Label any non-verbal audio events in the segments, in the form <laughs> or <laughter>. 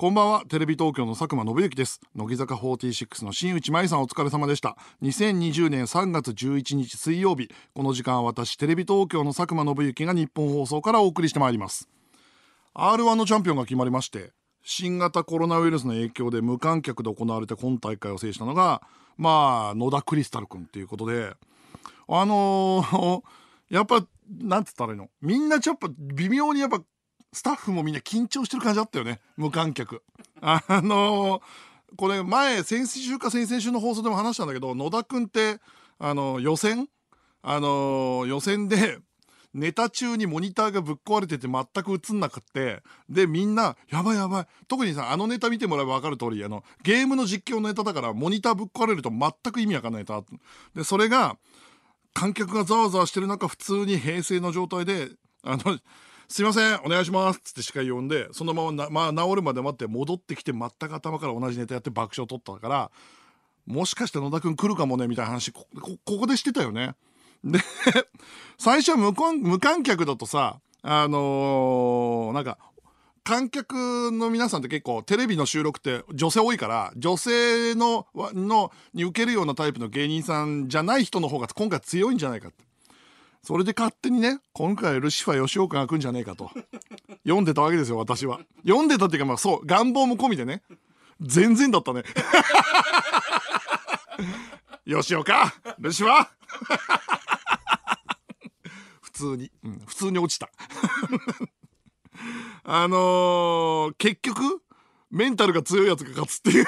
こんばんは。テレビ東京の佐久間信之です。乃木坂46の新内舞さんお疲れ様でした。2020年3月11日水曜日。この時間は私テレビ東京の佐久間信之が日本放送からお送りしてまいります。R1 のチャンピオンが決まりまして新型コロナウイルスの影響で無観客で行われた今大会を制したのがまあ野田クリスタル君っていうことであのー、やっぱなんつったらいいの？みんなちょっと微妙にやっぱスタッフもみんな緊張してる感じだったよね。無観客。あのー、これ前先週か先々週の放送でも話したんだけど野田君ってあのー、予選？あのー、予選でネタ中にモニターがぶっ壊れてて全く映んなくってでみんなやばいやばい。特にさあのネタ見てもらえば分かる通りあのゲームの実況のネタだからモニターぶっ壊れると全く意味わかんないネタでそれが観客がざわざわしてる中普通に平静の状態であのすいませんお願いします」っつって司会呼んでそのまま、まあ、治るまで待って戻ってきて全く頭から同じネタやって爆笑取ったからもしかして野田君来るかもねみたいな話ここでしてたよね。で <laughs> 最初無無観客だとさあのー、なんか観客の皆さんって結構テレビの収録って女性多いから女性ののに受けるようなタイプの芸人さんじゃない人の方が今回強いんじゃないかってそれで勝手にね今回ルシファー吉岡が来るんじゃねえかと。読んでたわけですよ私は。読んでたっていうかまあそう願望も込みでね。全然だったね。<laughs> 吉岡ルシファー普通に、うん、普通に落ちた。<laughs> あのー、結局メンタルが強いやつが勝つっていう。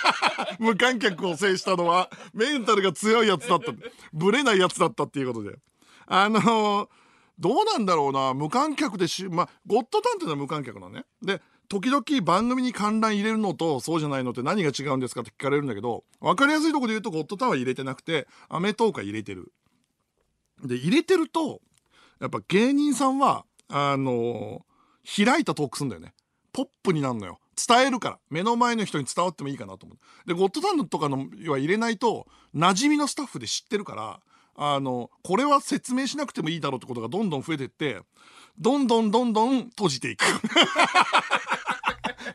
<laughs> 無観客を制したのはメンタルが強いやつだった。ブレないやつだったっていうことで。あのー、どうなんだろうな。無観客でしまあゴッドタンっていうのは無観客なのね。で時々番組に観覧入れるのとそうじゃないのって何が違うんですかって聞かれるんだけど分かりやすいとこで言うとゴッドタンは入れてなくてアメトークは入れてる。で入れてるとやっぱ芸人さんはあのー、開いたトークすんだよね。ポップになるのよ。伝えるから。目の前の人に伝わってもいいかなと思う。でゴッドタンとかのは入れないと馴染みのスタッフで知ってるからあのこれは説明しなくてもいいだろうってことがどんどん増えてってどんどんどんどん閉じていく。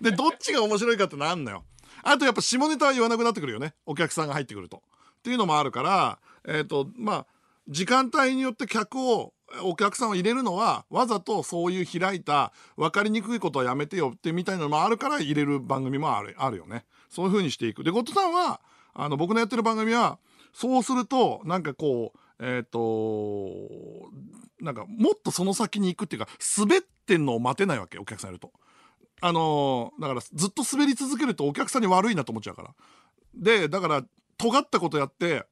でどっちが面白いかってなんのよ。あとやっぱ下ネタは言わなくなってくるよね。お客さんが入ってくると。っていうのもあるからえっ、ー、とまあ時間帯によって客をお客さんを入れるのはわざとそういう開いた分かりにくいことはやめてよってみたいなのもあるから入れる番組もあるあるよね。そういう風にしていく。でゴッドさんはあの僕のやってる番組はそうするとなんかこうえっ、ー、となんかもっとその先に行くっていうか滑ってんのを待てないわけお客さんいると。あのー、だからずっと滑り続けるとお客さんに悪いなと思っちゃうから。でだから尖ったことやって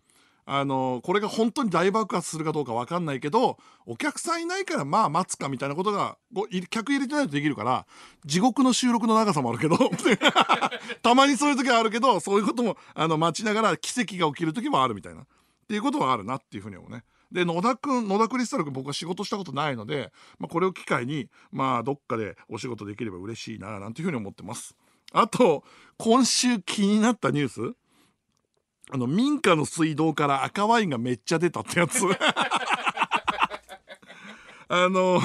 あの、これが本当に大爆発するかどうか分かんないけどお客さんいないからまあ待つかみたいなことが客入れてないとできるから地獄の収録の長さもあるけど <laughs> たまにそういう時はあるけどそういうこともあの待ちながら奇跡が起きる時もあるみたいなっていうことはあるなっていうふうに思うね。で野田君野田クリスタル君僕は仕事したことないので、まあ、これを機会にまあどっかでお仕事できれば嬉しいななんていうふうに思ってます。あと今週気になったニュースあの民家の水道から赤ワインがめっちゃ出たってやつ。<laughs> あの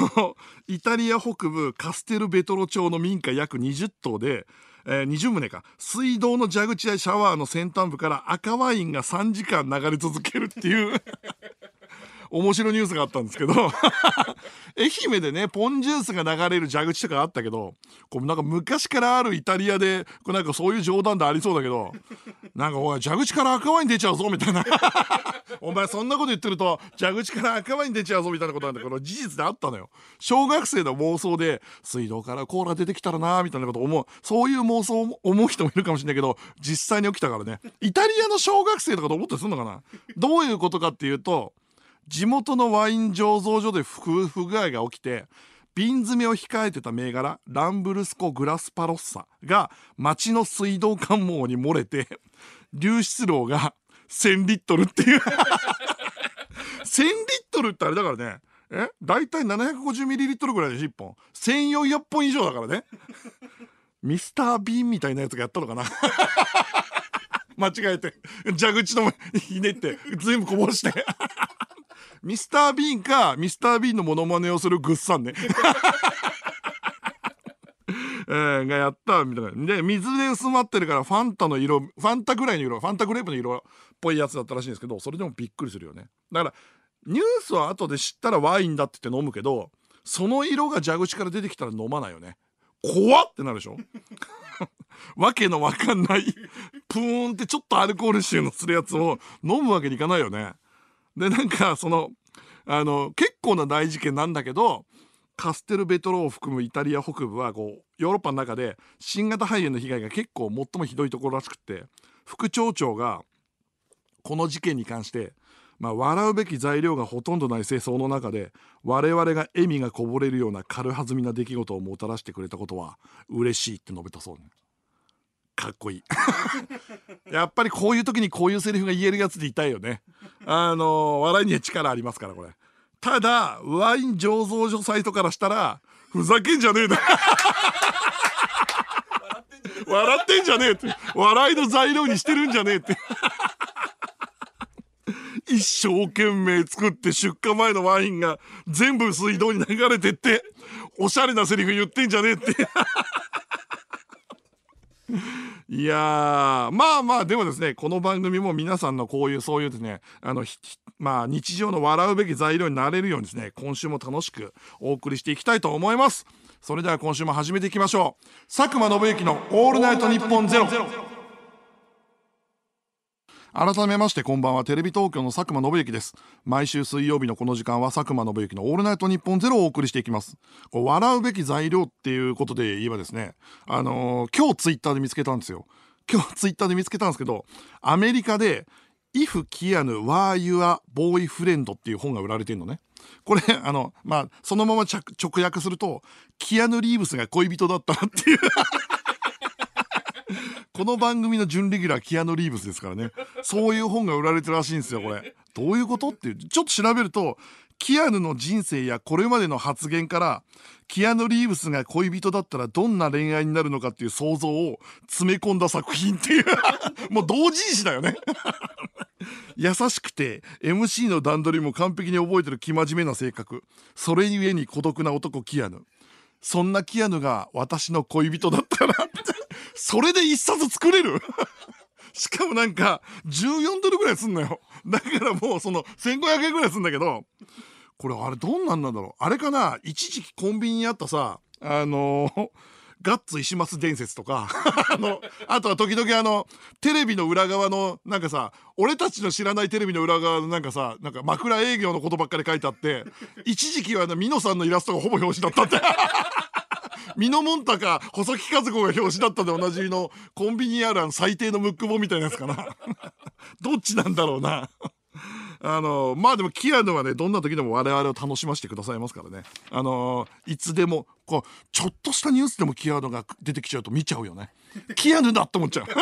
イタリア北部カステルベトロ町の民家約20棟で、えー、20棟か。水道の蛇口やシャワーの先端部から赤ワインが3時間流れ続けるっていう面白いニュースがあったんですけど。<laughs> 愛媛でねポンジュースが流れる蛇口とかあったけどこうなんか昔からあるイタリアでこうなんかそういう冗談でありそうだけどなんかおい蛇口から赤ワイン出ちゃうぞみたいな。<laughs> お前そんなこと言ってると蛇口から赤ワイン出ちゃうぞみたいなことなんだけど事実であったのよ。小学生の妄想で水道からコーラ出てきたらなみたいなこと思う。そういう妄想を思う人もいるかもしれないけど実際に起きたからね。イタリアの小学生とかと思ったりするのかな？どういうことかっていうと地元のワイン醸造所で不具合が起きて瓶詰めを控えてた銘柄ランブルスコ・グラスパロッサが町の水道管網に漏れて流出量が1000リットルっていう。<laughs> 1000リットルってあれだからね。え？大体750ミリリットルぐらいでしょ1本1400本以上だからね。ミスター・ビーンみたいなやつがやったのかな。<laughs> 間違えて。蛇口のひねって全部こぼして。<laughs> ミスター・ビーンかミスター・ビーンのモノマネをするグッサンね。<laughs> えー、がやったみたいな。で水で薄まってるからファンタの色ファンタぐらいの色ファンタグレープの色っぽいやつだったらしいんですけどそれでもびっくりするよね。だからニュースは後で知ったらワインだって言って飲むけどその色が蛇口から出てきたら飲まないよね。怖ってなるでしょ？<laughs> わけのわかんないプーンってちょっとアルコール臭のするやつを飲むわけにいかないよね。でなんかそのあの結構な大事件なんだけどカステルベトロを含むイタリア北部はこうヨーロッパの中で新型肺炎の被害が結構最もひどいところらしくって副町長がこの事件に関してまあ、笑うべき材料がほとんどない清掃の中で我々が笑みがこぼれるような軽はずみな出来事をもたらしてくれたことは嬉しいって述べたそうね。かっこいい。<laughs> やっぱりこういう時にこういうセリフが言えるやつでいたいよね。あの笑いには力ありますからこれ。ただワイン醸造所サイトからしたらふざけんじゃねえな笑ってんじゃねえって。笑いの材料にしてるんじゃねえって。一生懸命作って出荷前のワインが全部水道に流れてっておしゃれなセリフ言ってんじゃねえって。いやまあまあでもですねこの番組も皆さんのこういうそういうですねあのまあ日常の笑うべき材料になれるようにですね今週も楽しくお送りしていきたいと思います。それでは今週も始めていきましょう。佐久間信之の「オールナイトニッポンゼロ。改めましてこんばんは。テレビ東京の佐久間信之です。毎週水曜日のこの時間は佐久間信之のオールナイトニッポンゼロをお送りしていきます。こう笑うべき材料っていうことで言えばですねあのー、今日ツイッターで見つけたんですよ。今日ツイッターで見つけたんですけどアメリカで If Keanu were your boyfriend っていう本が売られてるのね。これあのまあそのまま直訳するとキアヌ・リーブスが恋人だったっていう。この番組の準レギュラーキアヌ・リーブスですからね。そういう本が売られてるらしいんですよこれ。どういうことっていう。ちょっと調べるとキアヌの人生やこれまでの発言からキアヌ・リーブスが恋人だったらどんな恋愛になるのかっていう想像を詰め込んだ作品っていう。<laughs> もう同人誌だよね。<laughs> 優しくて MC の段取りも完璧に覚えてる生真面目な性格。それゆえに孤独な男キアヌ。そんなキアヌが私の恋人だったらって。それで一冊作れる？<laughs> しかもなんか14ドルぐらいすんのよ。だからもうその1500円ぐらいすんだけどこれあれどんなんなんだろう？あれかな？一時期コンビニにあったさあのー、ガッツ石松伝説とか <laughs> あのあとは時々あのテレビの裏側のなんかさ俺たちの知らないテレビの裏側のなんかさなんか枕営業のことばっかり書いてあって一時期はミノさんのイラストがほぼ表紙だったって。ミノモンタか細木和子が表紙だったでおなじみのコンビニある最低のムック本みたいなやつかな。<laughs> どっちなんだろうな。あのまあでもキアヌはねどんな時でも我々を楽しませてくださいますからね。あのいつでもこうちょっとしたニュースでもキアヌが出てきちゃうと見ちゃうよね。<laughs> キアヌだって思っちゃう。<laughs>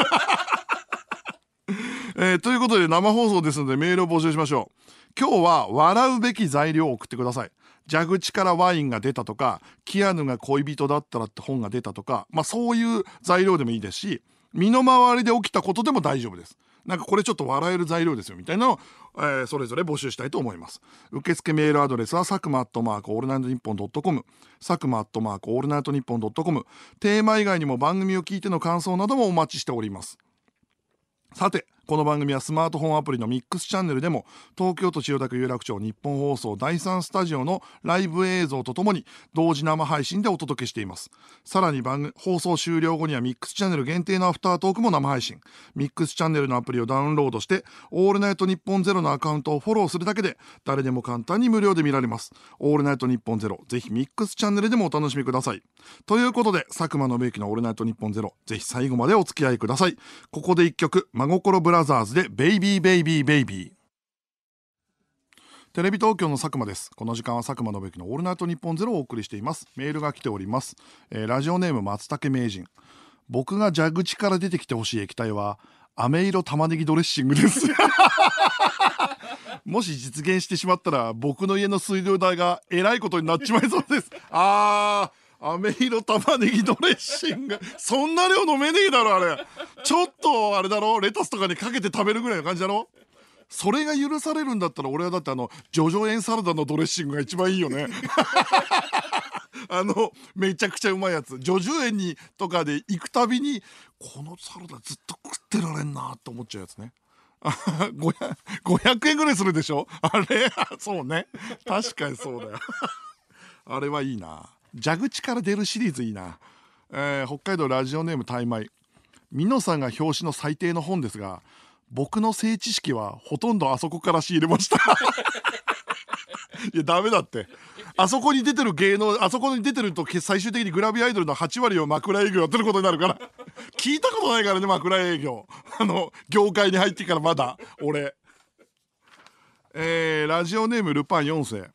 えー、ということで生放送ですのでメールを募集しましょう。今日は笑うべき材料を送ってください。蛇口からワインが出たとかキアヌが恋人だったらって本が出たとか、まあ、そういう材料でもいいですし身の回りで起きたことでも大丈夫です。なんかこれちょっと笑える材料ですよみたいなのを、えー、それぞれ募集したいと思います。受付メールアドレスは佐久間アットマークオールナイトニッポンドットコム佐久間アットマークオールナイトニッポンドットコムテーマ以外にも番組を聞いての感想などもお待ちしております。さてこの番組はスマートフォンアプリのミックスチャンネルでも東京都千代田区有楽町日本放送第3スタジオのライブ映像とともに同時生配信でお届けしています。さらに番組放送終了後にはミックスチャンネル限定のアフタートークも生配信ミックスチャンネルのアプリをダウンロードしてオールナイトニッポンゼロのアカウントをフォローするだけで誰でも簡単に無料で見られます。オールナイトニッポンゼロぜひミックスチャンネルでもお楽しみください。ということで佐久間信之のオールナイトニッポンゼロぜひ最後までお付き合いください。ここで一曲真心ブラザーズでベイビーベイビーベイビーテレビ東京の佐久間です。この時間は佐久間信之のオールナイトニッポンゼロをお送りしています。メールが来ております、えー、ラジオネーム松茸名人。僕が蛇口から出てきてほしい液体は飴色玉ねぎドレッシングです。<laughs> もし実現してしまったら僕の家の水道代がえらいことになっちまいそうです。あー。飴色玉ねぎドレッシング。そんな量飲めねえだろあれ。ちょっとあれだろ？レタスとかにかけて食べるぐらいの感じだろ？それが許されるんだったら俺はだってあのジョジョエンサラダのドレッシングが一番いいよね。あのめちゃくちゃうまいやつ。叙々苑にとかで行くたびにこのサラダずっと食ってられんなと思っちゃうやつね。500, 500円ぐらいするでしょ？あれ？そうね。確かにそうだよ。あれはいいな。蛇口から出るシリーズいいな、えー、北海道ラジオネームタイマイミノさんが表紙の最低の本ですが僕の性知識はほとんどあそこから仕入れました。<laughs> いやダメだって。あそこに出てる芸能あそこに出てると最終的にグラビアアイドルの8割を枕営業やってることになるから。聞いたことないからね枕営業。あの業界に入ってからまだ俺。えー、ラジオネームルパン4世。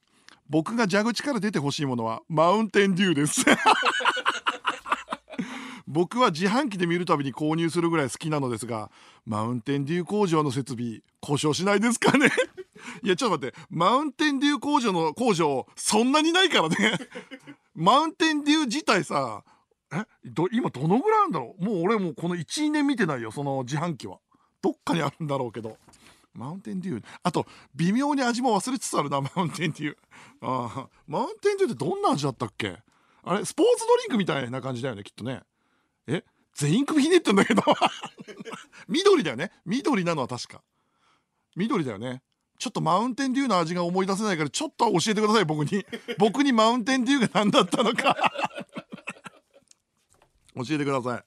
僕が蛇口から出てほしいものはマウンテンデューです。<laughs> 僕は自販機で見るたびに購入するぐらい好きなのですがマウンテンデュー工場の設備故障しないですかね。<laughs> いやちょっと待って。マウンテンデュー工場の工場そんなにないからね。<laughs> マウンテンデュー自体さえ？ど今どのぐらいなんだろう？もう俺もうこの12年見てないよその自販機は。どっかにあるんだろうけど。マウンテンデュー。あと微妙に味も忘れつつあるなマウンテンデュー。あマウンテンデューってどんな味だったっけ？あれスポーツドリンクみたいな感じだよねきっとね。え？全員首ひねってんだけど。<laughs> 緑だよね。緑なのは確か。緑だよね。ちょっとマウンテンデューの味が思い出せないからちょっと教えてください僕に。<laughs> 僕にマウンテンデューが何だったのか。<laughs> 教えてください。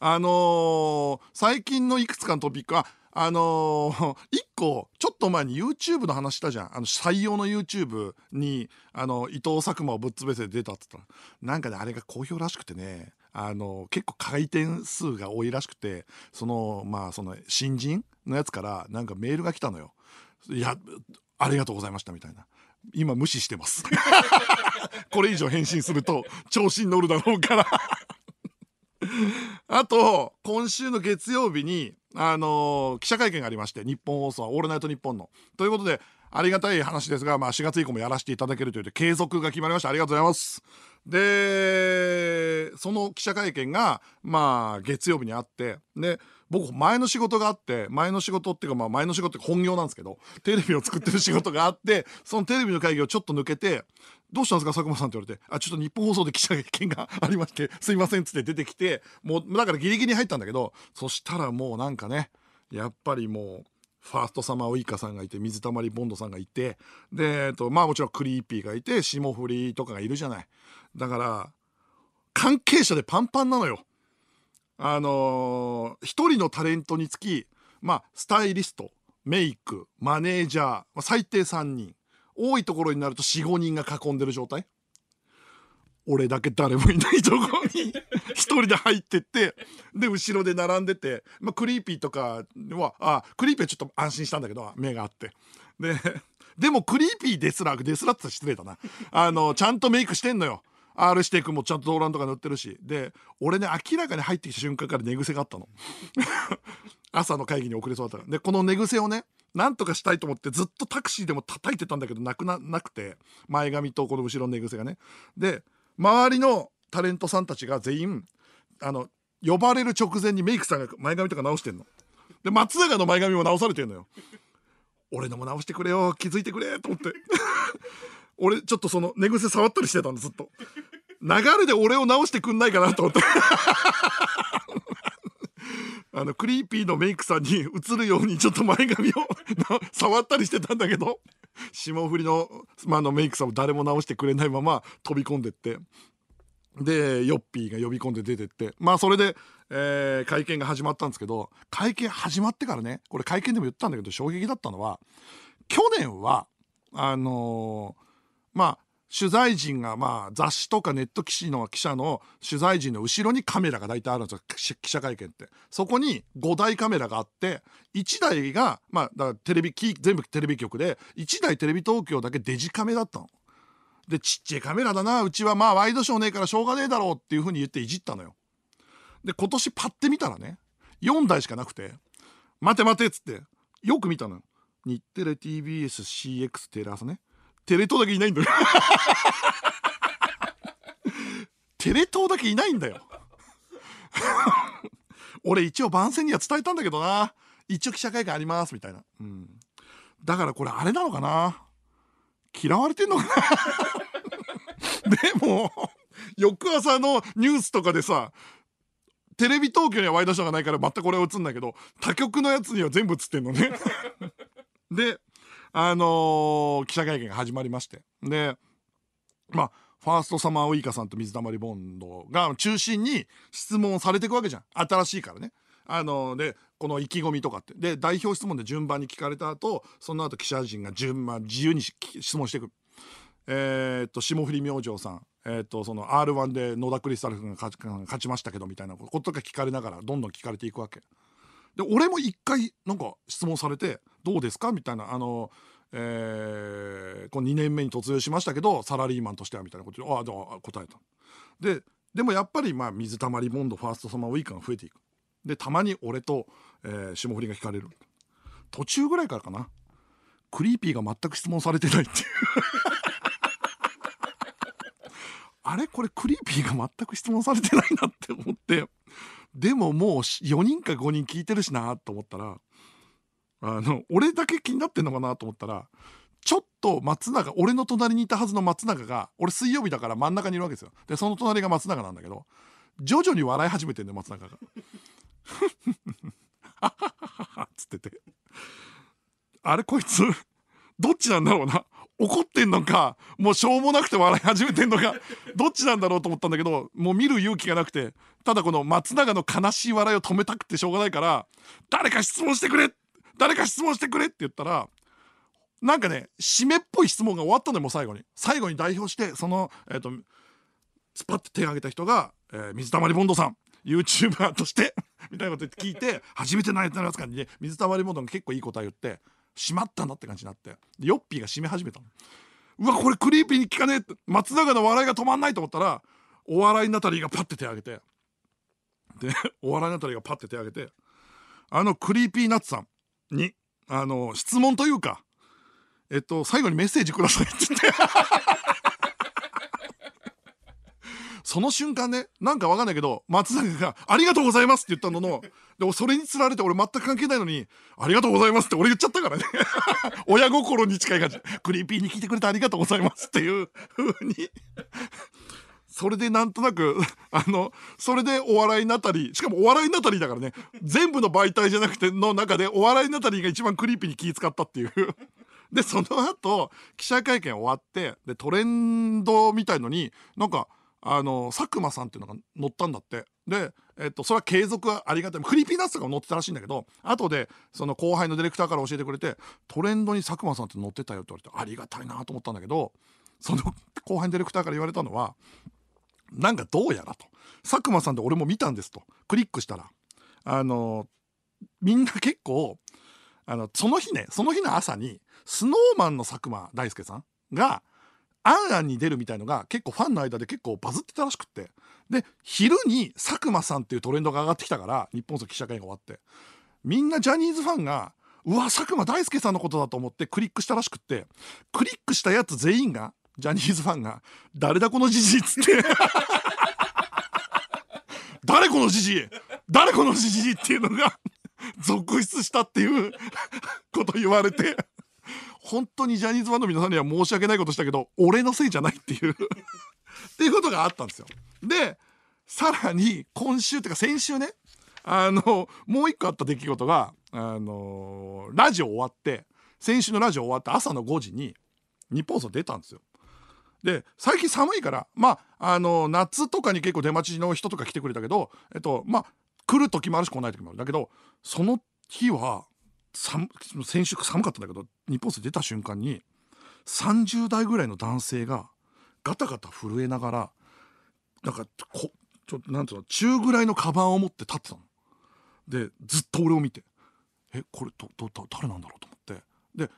あのー、最近のいくつかのトピック。はあのー、1個ちょっと前に YouTube の話したじゃん。あの採用の YouTube にあの伊藤佐久間をぶっ潰せて出たっつったらなんかねあれが好評らしくてね。あの結構回転数が多いらしくてそのまあその新人のやつからなんかメールが来たのよ。いやありがとうございましたみたいな。今無視してます。<laughs> これ以上返信すると調子に乗るだろうから。あと今週の月曜日にあの、記者会見がありまして日本放送は「オールナイトニッポンの」ということでありがたい話ですが、まあ、4月以降もやらせていただけるというで継続が決まりました。ありがとうございます。でその記者会見がまあ月曜日にあってで僕前の仕事があって前の仕事っていうかまあ前の仕事って本業なんですけどテレビを作ってる仕事があってそのテレビの会議をちょっと抜けて「どうしたんですか佐久間さん」って言われて「あちょっと日本放送で記者会見がありましてすいません」っつって出てきてもうだからギリギリ入ったんだけどそしたらもうなんかねやっぱりもうファーストサマーウイカさんがいて水溜りボンドさんがいてで、えっと、まあもちろんクリーピーがいて霜降りとかがいるじゃない。だから関係者でパンパンなのよ。あのー、一人のタレントにつきまあスタイリストメイクマネージャー、最低3人。多いところになると45人が囲んでる状態。俺だけ誰もいないとこに <laughs> 一人で入ってってで後ろで並んでて、まあ、クリーピーとかはあクリーピーはちょっと安心したんだけど目があって。ででもクリーピーですらですらって失礼だな。あのちゃんとメイクしてんのよ R 指定君もちゃんとドーランとか塗ってるし。で俺ね明らかに入ってきた瞬間から寝癖があったの。<laughs> 朝の会議に遅れそうだったから。でこの寝癖をねなんとかしたいと思ってずっとタクシーでも叩いてたんだけどなくなんなくて。前髪とこの後ろの寝癖がね。で周りのタレントさんたちが全員あの呼ばれる直前にメイクさんが前髪とか直してんの。で松永の前髪も直されてんのよ。俺のも直してくれよ気づいてくれと思って。<laughs> 俺ちょっとその寝癖触ったりしてたんでずっと。流れで俺を直してくんないかなと思って。<laughs> あのクリーピーのメイクさんに映るようにちょっと前髪を触ったりしてたんだけど。霜降りの,、まあのメイクさんも誰も直してくれないまま飛び込んでって。でヨッピーが呼び込んで出てって。まあそれで、えー、会見が始まったんですけど会見始まってからねこれ会見でも言ったんだけど衝撃だったのは去年はあのー、まあ取材陣がまあ雑誌とかネット記事の記者の取材陣の後ろにカメラが大体あるんですよ記者会見ってそこに5台カメラがあって1台がまあだテレビ全部テレビ局で1台テレビ東京だけデジカメだったの。でちっちゃいカメラだなうちはまあワイドショーねえからしょうがねえだろうっていうふうに言っていじったのよ。で今年パッて見たらね4台しかなくて「待て待て」っつってよく見たのよ。日テレ TBSCX テレ朝ねテレ東だけいないんだよ。<laughs> テレ東だけいないんだよ。<laughs> 俺一応番宣には伝えたんだけどな。一応記者会見ありますみたいな、うん、だからこれあれなのかな。嫌われてんのかな。<laughs> でも翌朝のニュースとかでさテレビ東京にはワイドショーがないから全くこれは映んないけど他局のやつには全部映ってんのね。であの、記者会見が始まりまして。でまあファーストサマーウイカさんと水溜りボンドが中心に質問されていくわけじゃん。新しいからね。あのでこの意気込みとかって。で代表質問で順番に聞かれた後その後記者陣が順番自由に質問していく。えー、っと霜降り明星さん。えー、っとその r 1で野田クリスタル君が勝ちましたけどみたいなこととか聞かれながらどんどん聞かれていくわけ。で俺も一回なんか質問されて「どうですか?」みたいなあのえー、こう2年目に突入しましたけどサラリーマンとしてはみたいなことでああ答えた。ででもやっぱりまあ水たまりボンドファーストサマーウイカが増えていく。でたまに俺と、えー、霜降りが聞かれる。途中ぐらいからかな。クリーピーが全く質問されてないっていう。あれ？これクリーピーが全く質問されてないなって思って。でももう4人か5人聞いてるしなと思ったらあの俺だけ気になってんのかなと思ったらちょっと松永俺の隣にいたはずの松永が俺水曜日だから真ん中にいるわけですよでその隣が松永なんだけど徐々に笑い始めてんだよ松永が。つっててあれこいつどっちなんだろうな怒ってんのかもうしょうもなくて笑い始めてんのかどっちなんだろうと思ったんだけどもう見る勇気がなくてただこの松永の悲しい笑いを止めたくてしょうがないから誰か質問してくれ誰か質問してくれって言ったらなんかね締めっぽい質問が終わったのよもう最後に。最後に代表してそのえっ、ー、とスパッて手を挙げた人が、えー、水溜りボンドさん YouTuber としてみたいなこと聞いて初めてのやつなかにね。水溜りボンドが結構いい答え言ってしまったんだって感じになって。ヨッピーが締め始めたの。うわこれクリーピーに聞かねえって。松永の笑いが止まんないと思ったらお笑いナタリーがパッて手挙げて。で <laughs> お笑いナタリーがパッて手挙げてあのクリーピーナッツさんにあの質問というかえっと最後にメッセージくださいって言って。その瞬間ねなんかわかんないけど松永が「ありがとうございます」って言ったののでもそれにつられて俺全く関係ないのに「ありがとうございます」って俺言っちゃったからね。<laughs> 親心に近い感じ「クリーピーに聞いてくれてありがとうございます」っていう風に。それでなんとなくあのそれでお笑いナタリーしかもお笑いナタリーだからね。全部の媒体じゃなくての中でお笑いナタリーが一番クリーピーに気使ったっていう。でその後記者会見終わってでトレンドみたいのになんかあの佐久間さんっていうのが乗ったんだって。で、えっと、それは継続はありがたい。クリーピーナッツとかも乗ってたらしいんだけど後でその後輩のディレクターから教えてくれてトレンドに佐久間さんって乗ってたよって言われてありがたいなと思ったんだけどその後輩のディレクターから言われたのはなんかどうやらと。佐久間さんで俺も見たんですと。クリックしたら。あのみんな結構あのその日ねその日の朝にスノーマンの佐久間大介さんが「アンアンに出るみたいのが結構ファンの間で結構バズってたらしくって。で昼に佐久間さんっていうトレンドが上がってきたから日本総記者会が終わって。みんなジャニーズファンがうわ佐久間大介さんのことだと思ってクリックしたらしくって。クリックしたやつ全員がジャニーズファンが「誰だこのじじい」っつって。<laughs> 誰このじじい。誰このじじいっていうのが続出したっていうこと言われて。本当にジャニーズファンの皆さんには申し訳ないことしたけど俺のせいじゃないっていう <laughs> っていうことがあったんですよ。でさらに今週っていうか先週ねあのもう一個あった出来事があのラジオ終わって先週のラジオ終わって朝の5時に日本放送出たんですよ。で最近寒いからまああの夏とかに結構出待ちの人とか来てくれたけどえっとまあ来る時もあるし来ない時もあるだけどその日は先週寒かったんだけど日本生出た瞬間に30代ぐらいの男性がガタガタ震えながらなんかこちょっとなんていうの中ぐらいのカバンを持って立ってたの。でずっと俺を見てえこれどど誰なんだろうと思って。で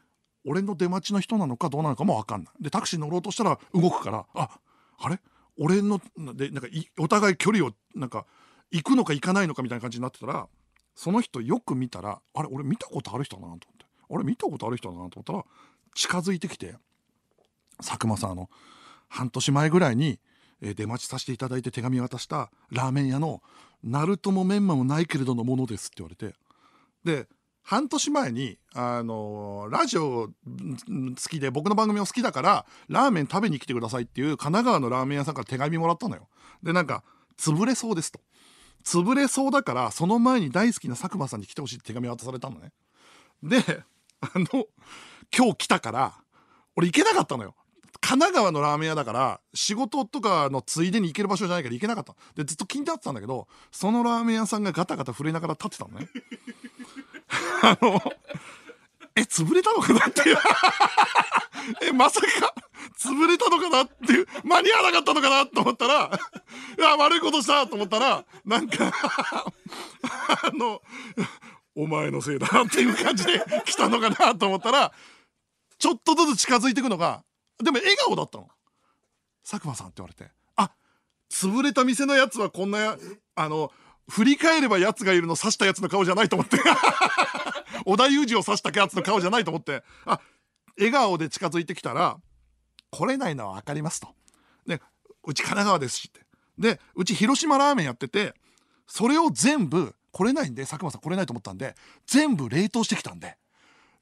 俺の出待ちの人なのかどうなのかも分かんない。でタクシー乗ろうとしたら動くからああれ？俺のでなんかお互い距離をなんか行くのか行かないのかみたいな感じになってたらその人よく見たらあれ俺見たことある人だなと思って。あれ見たことある人だなと思ったら近づいてきて佐久間さんあの半年前ぐらいに、出待ちさせていただいて手紙渡したラーメン屋の「ナルトもメンマもないけれどのものです」って言われてで半年前にあのラジオ好きで僕の番組も好きだからラーメン食べに来てくださいっていう神奈川のラーメン屋さんから手紙もらったのよ。でなんか潰れそうですと。潰れそうだからその前に大好きな佐久間さんに来てほしいって手紙渡されたのね。であの今日来たから俺行けなかったのよ。神奈川のラーメン屋だから仕事とかのついでに行ける場所じゃないから行けなかったでずっと気になってたんだけどそのラーメン屋さんがガタガタ震えながら立ってたのね。<laughs> あのえ潰れたのかなっていう。<laughs> えまさか潰れたのかなっていう間に合わなかったのかなと思ったらいや悪いことしたと思ったらなんか <laughs> あのお前のせいだなっていう感じで来たのかなと思ったらちょっとずつ近づいていくのがでも笑顔だったの。佐久間さんって言われて。あ潰れた店のやつはこんなあの振り返ればやつがいるの刺したやつの顔じゃないと思って。<laughs> 織田裕二を刺したやつの顔じゃないと思って。あ笑顔で近づいてきたら来れないのは分かりますと。でうち神奈川ですしって。でうち広島ラーメンやっててそれを全部来れないんで佐久間さん来れないと思ったんで全部冷凍してきたんで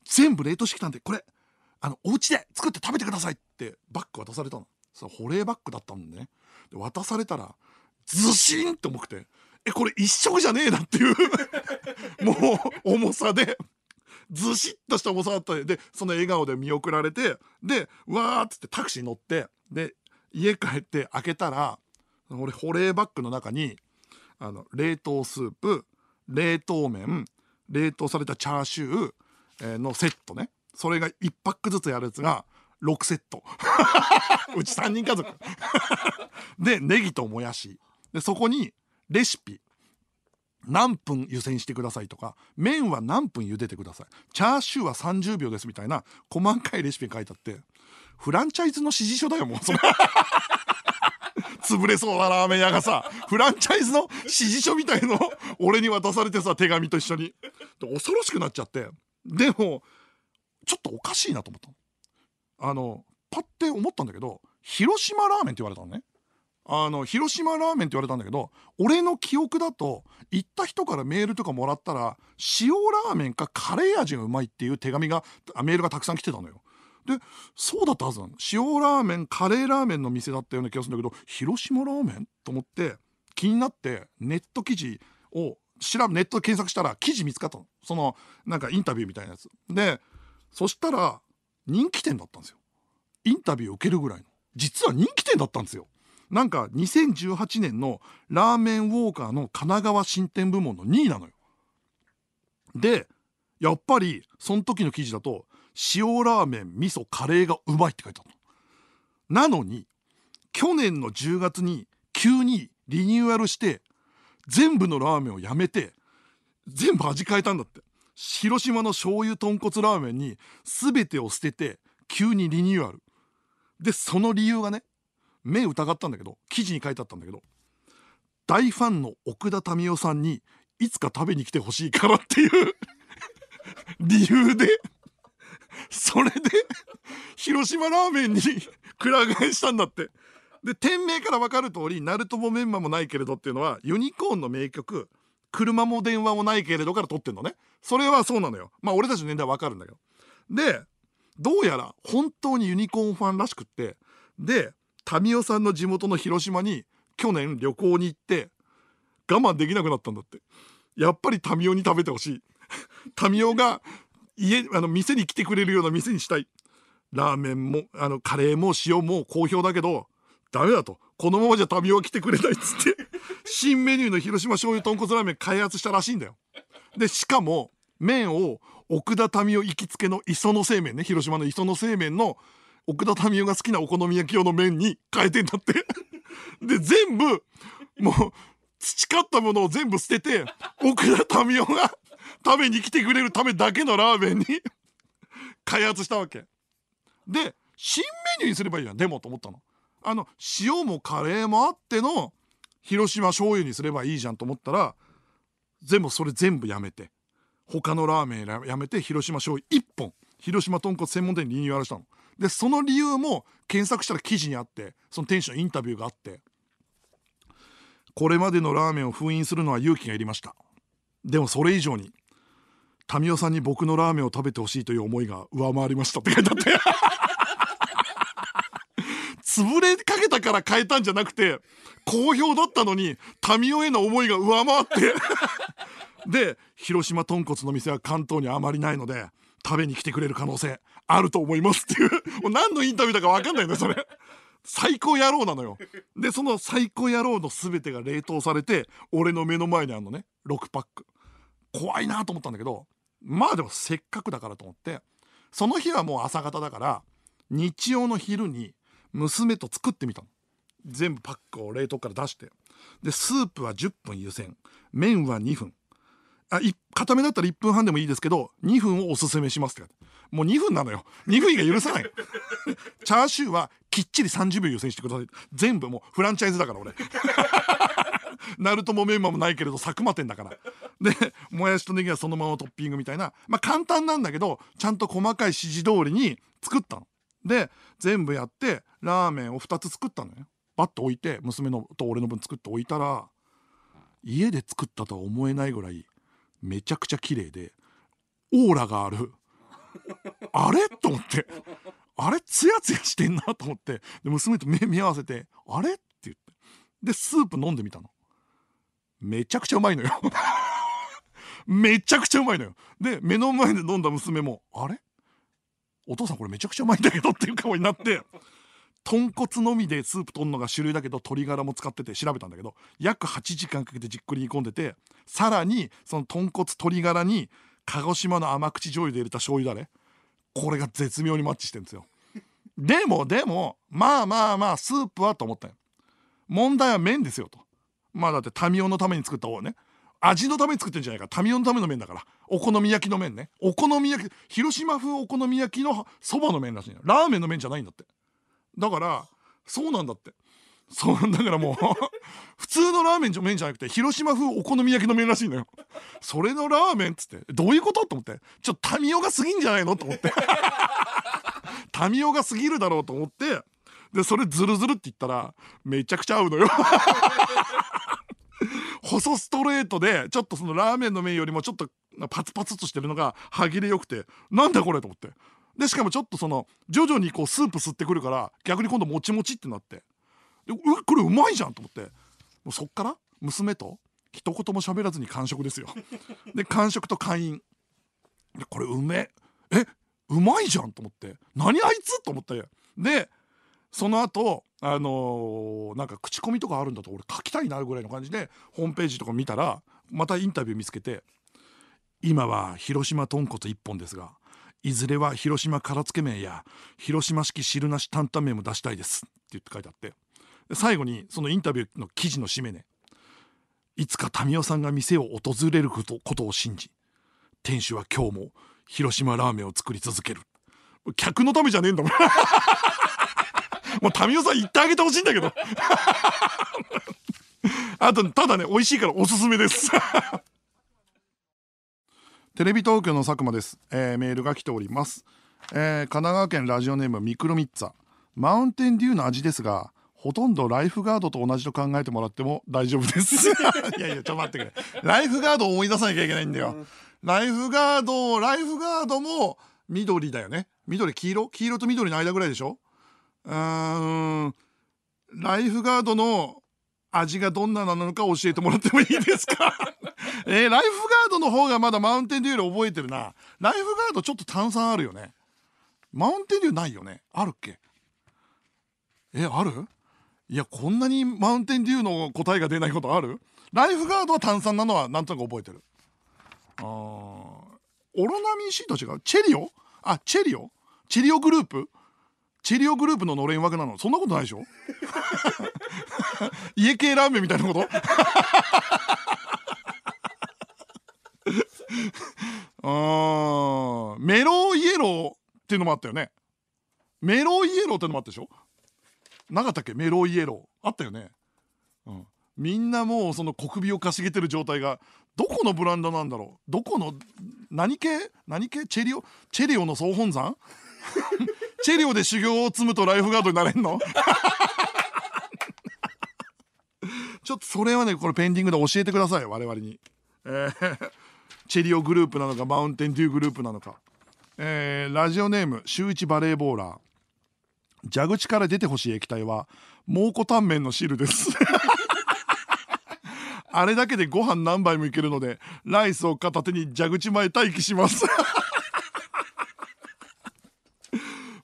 全部冷凍してきたんでこれあのお家で作って食べてくださいってバッグ渡されたの。そ保冷バッグだったんでね。で渡されたらずしんって重くてえこれ一食じゃねえなっていう <laughs> もう重さでずしっとした重さだったでその笑顔で見送られてでわーっつってタクシー乗ってで家帰って開けたら俺保冷バッグの中にあの冷凍スープ冷凍麺冷凍されたチャーシューのセットね。それが1パックずつやるやつが6セット。<laughs> うち3人家族。でネギともやし。でそこにレシピ。何分湯煎してくださいとか。麺は何分茹でてください。チャーシューは30秒ですみたいな細かいレシピ書いてあって。フランチャイズの指示書だよもうそれ。潰れそうなラーメン屋がさフランチャイズの指示書みたいのを俺に渡されてさ手紙と一緒に。恐ろしくなっちゃって。でもちょっとおかしいなと思ったあのパッて思ったんだけど広島ラーメンって言われたのね。あの広島ラーメンって言われたんだけど俺の記憶だと行った人からメールとかもらったら塩ラーメンかカレー味がうまいっていう手紙がメールがたくさん来てたのよ。でそうだったはずなの。塩ラーメンカレーラーメンの店だったような気がするんだけど広島ラーメン？と思って気になってネット記事を調べネット検索したら記事見つかったの。そのなんかインタビューみたいなやつ。でそしたら人気店だったんですよ。インタビュー受けるぐらいの。実は人気店だったんですよ。なんか2018年のラーメンウォーカーの神奈川新店部門の2位なのよ。でやっぱりその時の記事だと塩ラーメン味噌カレーがうまいって書いてあるなのに去年の10月に急にリニューアルして全部のラーメンをやめて全部味変えたんだって。広島の醤油豚骨ラーメンに全てを捨てて急にリニューアル。でその理由がね目疑ったんだけど記事に書いてあったんだけど大ファンの奥田民生さんにいつか食べに来てほしいからっていう <laughs> 理由でそれで <laughs> 広島ラーメンにくら替えしたんだって。で店名から分かる通りナルトもメンマもないけれどっていうのはユニコーンの名曲車も電話もないけれどから撮ってんのね。それはそうなのよ。まあ俺たちの年代は分かるんだけど。でどうやら本当にユニコーンファンらしくって。で民生さんの地元の広島に去年旅行に行って我慢できなくなったんだって。やっぱり民生に食べてほしい。民生が家あの店に来てくれるような店にしたい。ラーメンもあのカレーも塩も好評だけどダメだと。このままじゃ民生は来てくれないっつって。<laughs> 新メニューの広島醤油豚骨ラーメン開発したらしいんだよ。でしかも麺を奥田民生行きつけの磯の製麺ね。広島の磯の製麺の奥田民生が好きなお好み焼き用の麺に変えてんだって。で全部もう培ったものを全部捨てて奥田民生が食べに来てくれるためだけのラーメンに <laughs> 開発したわけ。で新メニューにすればいいじゃんでもと思ったの。あの塩もカレーもあっての広島醤油にすればいいじゃんと思ったら全部それ全部やめて。他のラーメンやめて広島醤油1本。広島豚骨専門店にリニューアルしたの。でその理由も検索したら記事にあってその店主のインタビューがあって。これまでのラーメンを封印するのは勇気がいりました。でもそれ以上に民生さんに僕のラーメンを食べてほしいという思いが上回りましたって書いてあって。<laughs> 潰れかけたから変えたんじゃなくて好評だったのに民生への思いが上回って。で広島豚骨の店は関東にあまりないので食べに来てくれる可能性あると思いますっていう。もう何のインタビューだか分かんないんだよそれ。最高野郎なのよ。でその最高野郎の全てが冷凍されて俺の目の前にあるのね6パック。怖いなと思ったんだけどまあでもせっかくだからと思ってその日はもう朝方だから日曜の昼に娘と作ってみたの。全部パックを冷凍から出して。でスープは10分湯煎。麺は2分。あ固めだったら1分半でもいいですけど2分をおすすめしますってもう2分なのよ。2分以外許さない。チャーシューはきっちり30秒湯煎してください。全部もうフランチャイズだから俺。ナルトもメンマもないけれど佐久間店だから。でもやしとネギはそのままトッピングみたいな。まあ簡単なんだけどちゃんと細かい指示通りに作ったの。で全部やってラーメンを2つ作ったのよ。バッと置いて娘のと俺の分作って置いたら家で作ったとは思えないぐらいめちゃくちゃ綺麗でオーラがある。あれ？と思って。あれツヤツヤしてんな？と思って。で娘と目見合わせてあれ？って言って。でスープ飲んでみたの。めちゃくちゃうまいのよ。<laughs> めちゃくちゃうまいのよ。で目の前で飲んだ娘もあれ？お父さんこれめちゃくちゃうまいんだけどっていう顔になって豚骨のみでスープ取るのが種類だけど鶏ガラも使ってて調べたんだけど約8時間かけてじっくり煮込んでてさらにその豚骨鶏ガラに鹿児島の甘口醤油で入れた醤油だねこれが絶妙にマッチしてるんですよ。でもでもまあまあまあスープはと思ったよ。問題は麺ですよと。まあだって民生のために作った方ね。味のために作ってんじゃないか。民生のための麺だから。お好み焼きの麺ね。お好み焼き広島風お好み焼きのそばの麺らしいの。ラーメンの麺じゃないんだって。だからそうなんだって。そうだからもう <laughs> 普通のラーメンじゃ麺じゃなくて広島風お好み焼きの麺らしいのよ。それのラーメンっつってどういうことと思って。ちょっと民生が過ぎんじゃないのと思って。<laughs> 民生が過ぎるだろうと思って。でそれズルズルって言ったらめちゃくちゃ合うのよ。細ストレートでちょっとそのラーメンの麺よりもちょっとパツパツとしてるのが歯切れよくてなんだこれと思って。でしかもちょっとその徐々にこうスープ吸ってくるから逆に今度もちもちってなって。でうこれうまいじゃんと思って。もうそっから娘と一言も喋らずに完食ですよ。で完食と会員。でこれうめえうまいじゃんと思って。何あいつと思って。でその後あのー、なんか口コミとかあるんだと俺書きたいなぐらいの感じでホームページとか見たらまたインタビュー見つけて今は広島豚骨一本ですがいずれは広島辛つけ麺や広島式汁なし担々麺も出したいですって言って書いてあって最後にそのインタビューの記事の締めねいつか民生さんが店を訪れることことを信じ店主は今日も広島ラーメンを作り続ける。客のためじゃねえんだもん。もう民生さん言ってあげてほしいんだけど。<laughs> あとただね美味しいからおすすめです。<laughs> テレビ東京の佐久間です、えー、メールが来ております、えー、神奈川県ラジオネームミクロミッツァ。マウンテンデューの味ですがほとんどライフガードと同じと考えてもらっても大丈夫です。<laughs> いやいやちょっと待ってくれ。ライフガードを思い出さなきゃいけないんだよ、ライフガードライフガードも緑だよね。緑黄色？黄色と緑の間ぐらいでしょ？うん。ライフガードの味がどんななのか教えてもらってもいいですか？<laughs> えー、ライフガードの方がまだマウンテンデューより覚えてるな。ライフガードちょっと炭酸あるよね。マウンテンデューないよね。あるっけ？えある？いやこんなにマウンテンデューの答えが出ないことある？ライフガードは炭酸なのはなんとなく覚えてる。あーオロナミン C と違う？チェリオ？あチェリオ。チェリオグループ？チェリオグループののれん分けなの？そんなことないでしょ？<laughs> 家系ラーメンみたいなこと？<laughs> あメロイエローっていうのもあったよね。メロイエローってのもあったでしょ？なかったっけ？メロイエロー。あったよね、うん、みんなもうその小首をかしげてる状態がどこのブランドなんだろう？どこの何系？何系？チェリオ？チェリオの総本山？<laughs> チェリオで修行を積むとライフガードになれんの？<laughs> ちょっとそれはねこれペンディングで教えてください我々に。えーチェリオグループなのかマウンテンデューグループなのか、えー、ラジオネーム週一バレーボーラー。蛇口から出てほしい液体は蒙古タンメンの汁です。<laughs> あれだけでご飯何杯もいけるのでライスを片手に蛇口前待機します。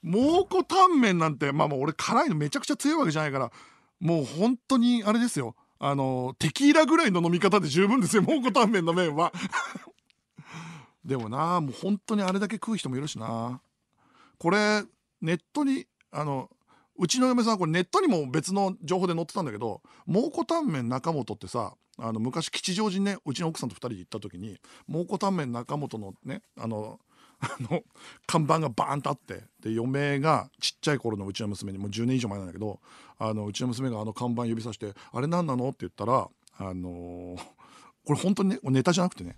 蒙古タンメンなんてまあもう俺辛いのめちゃくちゃ強いわけじゃないからもう本当にあれですよ。あのテキーラぐらいの飲み方で十分ですよ蒙古タンメンの麺は。<laughs> でもなもう本当にあれだけ食う人もいるしな。これネットにあのうちの嫁さんこれネットにも別の情報で載ってたんだけど蒙古タンメン中本ってさあの昔吉祥寺にねうちの奥さんと2人で行った時に蒙古タンメン中本のねあのあの看板がバーンとあってで嫁がちっちゃい頃のうちの娘にもう10年以上前なんだけどあのうちの娘があの看板指さして「あれ何なの?」って言ったらあのー、これ本当にねネタじゃなくてね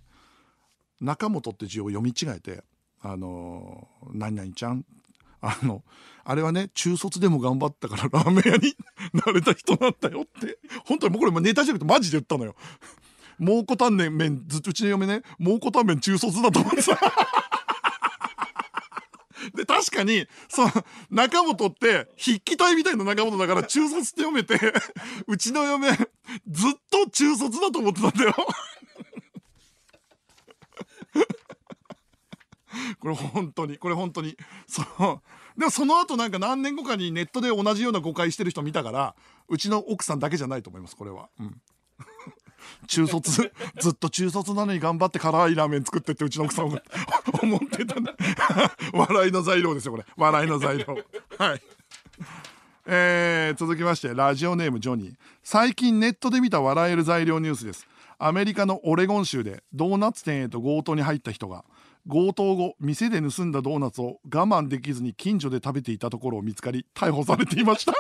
中本って字を読み違えて「あのー、何々ちゃん」あのあれはね中卒でも頑張ったからラーメン屋に <laughs> なれた人なんだよって本当にもうこれネタじゃなくてマジで言ったのよ。蒙古タンメンずっとうちの嫁ね蒙古タンメン中卒だと思ってさで、確かに、その、中本って、筆記体みたいな中本だから中卒って読めて、うちの嫁、ずっと中卒だと思ってたんだよ。これ本当に、これ本当に。そう。でもその後なんか何年後かにネットで同じような誤解してる人見たから、うちの奥さんだけじゃないと思います、これは。うん。中卒 <laughs> ずっと中卒なのに頑張って辛いラーメン作ってってうちの奥さん思って <laughs> たんだ <laughs> 笑いの材料ですよこれ。笑いの材料。はい。えー、続きましてラジオネームジョニー。最近ネットで見た笑える材料ニュースです。アメリカのオレゴン州でドーナツ店へと強盗に入った人が強盗後店で盗んだドーナツを我慢できずに近所で食べていたところを見つかり逮捕されていました。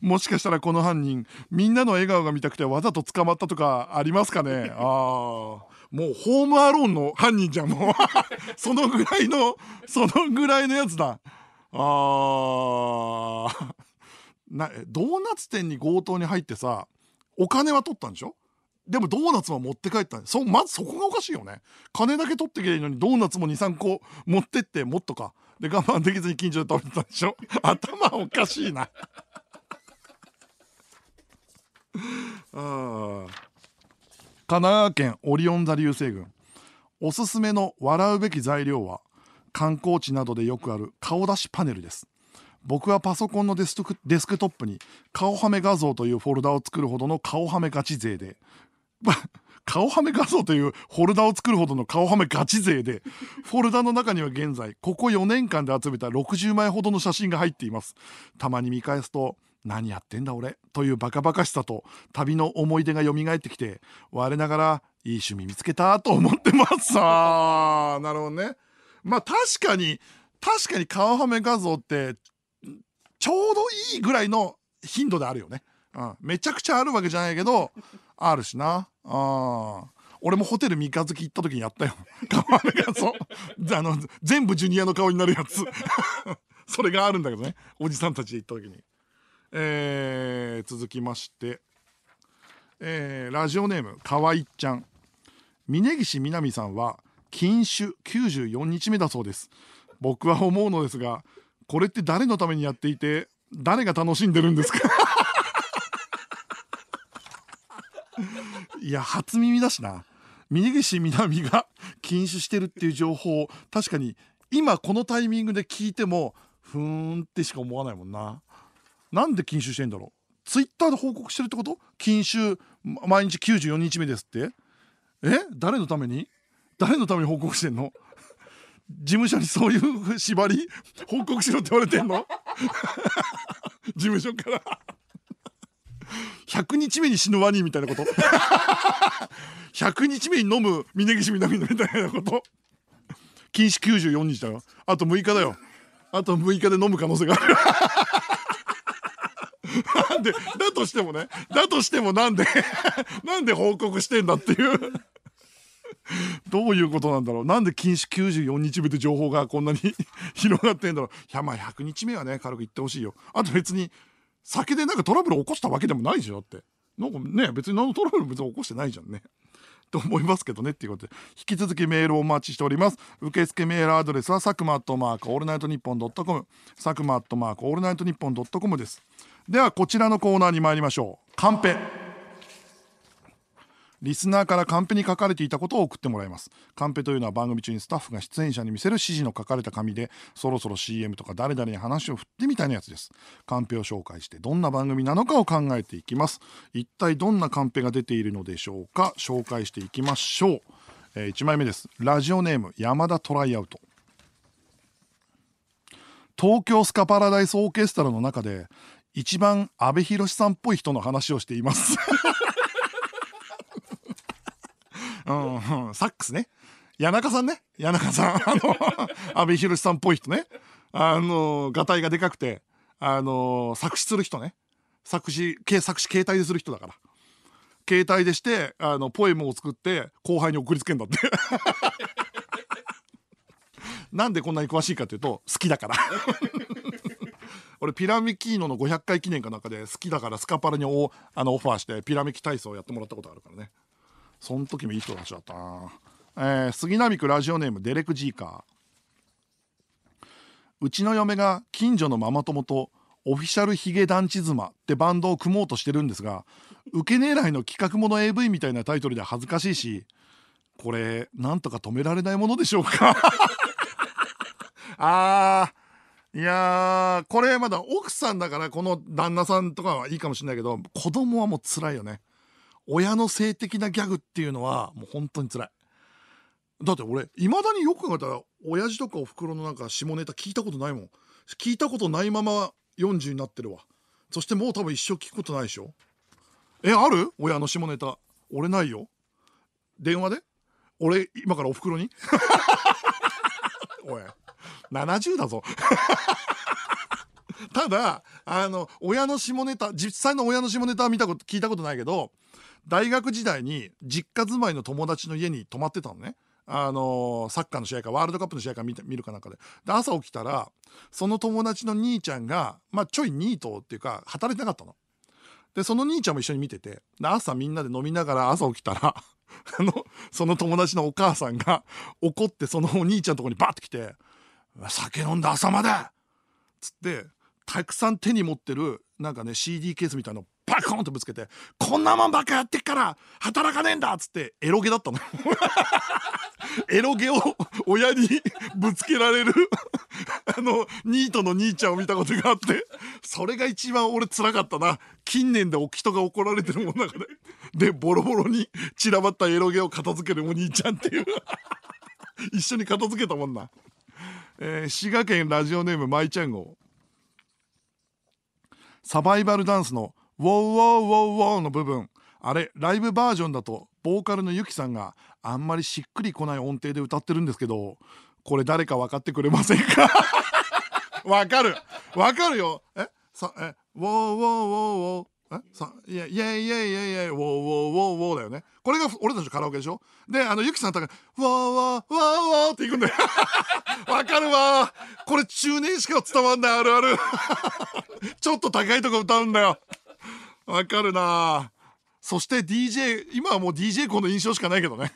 もしかしたらこの犯人みんなの笑顔が見たくてわざと捕まったとかありますかね？<laughs> ああもうホームアローンの犯人じゃんもう。<laughs> そのぐらいのそのぐらいのやつだ。あなドーナツ店に強盗に入ってさお金は取ったんでしょ？でもドーナツも持って帰ったそまずそこがおかしいよね。金だけ取ってきゃいいのにドーナツも23個持ってってもっとか。で我慢できずに近所で食べてたんでしょ？<laughs> 頭おかしいな。<laughs> 神奈川県オリオン座流星群。おすすめの笑うべき材料は観光地などでよくある顔出しパネルです。僕はパソコンのデスクデスクトップに顔はめ画像というフォルダを作るほどの顔はめガチ勢で <laughs> 顔はめ画像というフォルダを作るほどの顔はめガチ勢でフォルダの中には現在ここ4年間で集めた60枚ほどの写真が入っています。たまに見返すと何やってんだ俺というバカバカしさと旅の思い出が蘇ってきて我ながらいい趣味見つけたと思ってます。<laughs> あなるほどね。まあ確かに確かに顔はめ画像ってちょうどいいぐらいの頻度であるよね、うん、めちゃくちゃあるわけじゃないけどあるしな。あ俺もホテル三日月行った時にやったよ。顔はめ画像。あの全部ジュニアの顔になるやつ。<laughs> それがあるんだけどね。おじさんたちで行った時に。えー、続きまして、えー、ラジオネームかわいっちゃん。峯岸みなみさんは禁酒94日目だそうです。僕は思うのですがこれって誰のためにやっていて誰が楽しんでるんですか？<laughs> いや初耳だしな。峯岸みなみが禁酒してるっていう情報を確かに今このタイミングで聞いてもふーんってしか思わないもんな。なんで禁酒してんだろう？ツイッターで報告してるってこと？禁酒毎日94日目ですって？え？誰のために？誰のために報告してんの？事務所にそういう縛り？報告しろって言われてんの？事務所から。100日目に死ぬワニみたいなこと？100日目に飲む峯岸みなみみたいなこと？禁止94日だよ。あと6日だよ。あと6日で飲む可能性がある。なんでだとしてもねだとしてもなんで <laughs> なんで報告してんだっていう。どういうことなんだろう。なんで禁止94日目で情報がこんなに <laughs> 広がってんだろう。いやまあ100日目はね軽く言ってほしいよ。あと別に酒でなんかトラブル起こしたわけでもないじゃんって。なんかね別に何のトラブル別に起こしてないじゃんね。と思いますけどねっていうことで。引き続きメールをお待ちしております。受付メールアドレスは佐久間アットマークオールナイトニッポンドットコム。佐久間アットマークオールナイトニッポンドットコムです。ではこちらのコーナーに参りましょう。カンペ。リスナーからカンペに書かれていたことを送ってもらいます。カンペというのは番組中にスタッフが出演者に見せる指示の書かれた紙でそろそろ CM とか誰々に話を振ってみたいなやつです。カンペを紹介してどんな番組なのかを考えていきます。一体どんなカンペが出ているのでしょうか。紹介していきましょう、えー、1枚目です。ラジオネーム山田トライアウト。東京スカパラダイスオーケストラの中で一番阿部寛さんっぽい人の話をしています <laughs> うん、サックスね。谷中さんね。谷中さん。あの、阿部寛さんっぽい人ね。あの、がたいがでかくて、あの、作詞する人ね。作詞、作詞携帯でする人だから。携帯でして、あの、ポエムを作って後輩に送りつけんだって。<laughs> なんでこんなに詳しいかというと、好きだから。<laughs> 俺ピラミキーノの500回記念かなんかで好きだからスカパラにおあのオファーしてピラミキ体操をやってもらったことあるからね。その時もいい人たちだったな、えー、杉並区ラジオネームデレク・ジーカー。うちの嫁が近所のママ友とオフィシャルヒゲ団地妻ってバンドを組もうとしてるんですが受け狙いの企画もの AV みたいなタイトルで恥ずかしいしこれなんとか止められないものでしょうか？<laughs> あーいやこれまだ奥さんだからこの旦那さんとかはいいかもしれないけど子供はもう辛いよね。親の性的なギャグっていうのはもう本当に辛い。だって俺いまだによく考えたら親父とかおふくろのなんか下ネタ聞いたことないもん。聞いたことないまま40になってるわ。そしてもう多分一生聞くことないでしょ。えある？親の下ネタ。俺ないよ。電話で？俺今からおふくろに？<laughs> おい。70だぞ <laughs> ただあの親の下ネタ実際の親の下ネタは見たこと聞いたことないけど大学時代に実家住まいの友達の家に泊まってたのね。あの、サッカーの試合かワールドカップの試合か見見るかなんかでで朝起きたらその友達の兄ちゃんが、まあ、ちょいニートっていうか働いてなかったの。でその兄ちゃんも一緒に見ててで朝みんなで飲みながら朝起きたら <laughs> あのその友達のお母さんが怒ってそのお兄ちゃんのとこにバッて来て「酒飲んだ朝まで!」つってたくさん手に持ってるなんかね CD ケースみたいのパコンとぶつけて「こんなもんばっかやってっから働かねえんだ!」っつってエロゲだったの。<laughs> エロゲを親に <laughs> ぶつけられるあのニートの兄ちゃんを見たことがあって。それが一番俺つらかったな。近年でお人が怒られてるもん中で。でボロボロに散らばったエロゲを片付けるお兄ちゃんっていう。<laughs> 一緒に片付けたもんな、えー、滋賀県ラジオネームまいちゃん号。サバイバルダンスのウォーウォーウォーウォーの部分。あれライブバージョンだとボーカルのゆきさんがあんまりしっくりこない音程で歌ってるんですけどこれ誰か分かってくれませんか？<laughs> わかる。わかるよ。え？さえ？ウォーウォーウォーウォーえ？さいやいやいやいやいやウォーウォーウォーウォーだよね。これが俺たちのカラオケでしょ？であのゆきさんとかウォーウォーウォーウォーっていくんだよ。<laughs> わかるわ。これ中年しか伝わんないあるある。<laughs> ちょっと高いとこ歌うんだよ。わかるな。そして DJ 今はもう DJ この印象しかないけどね。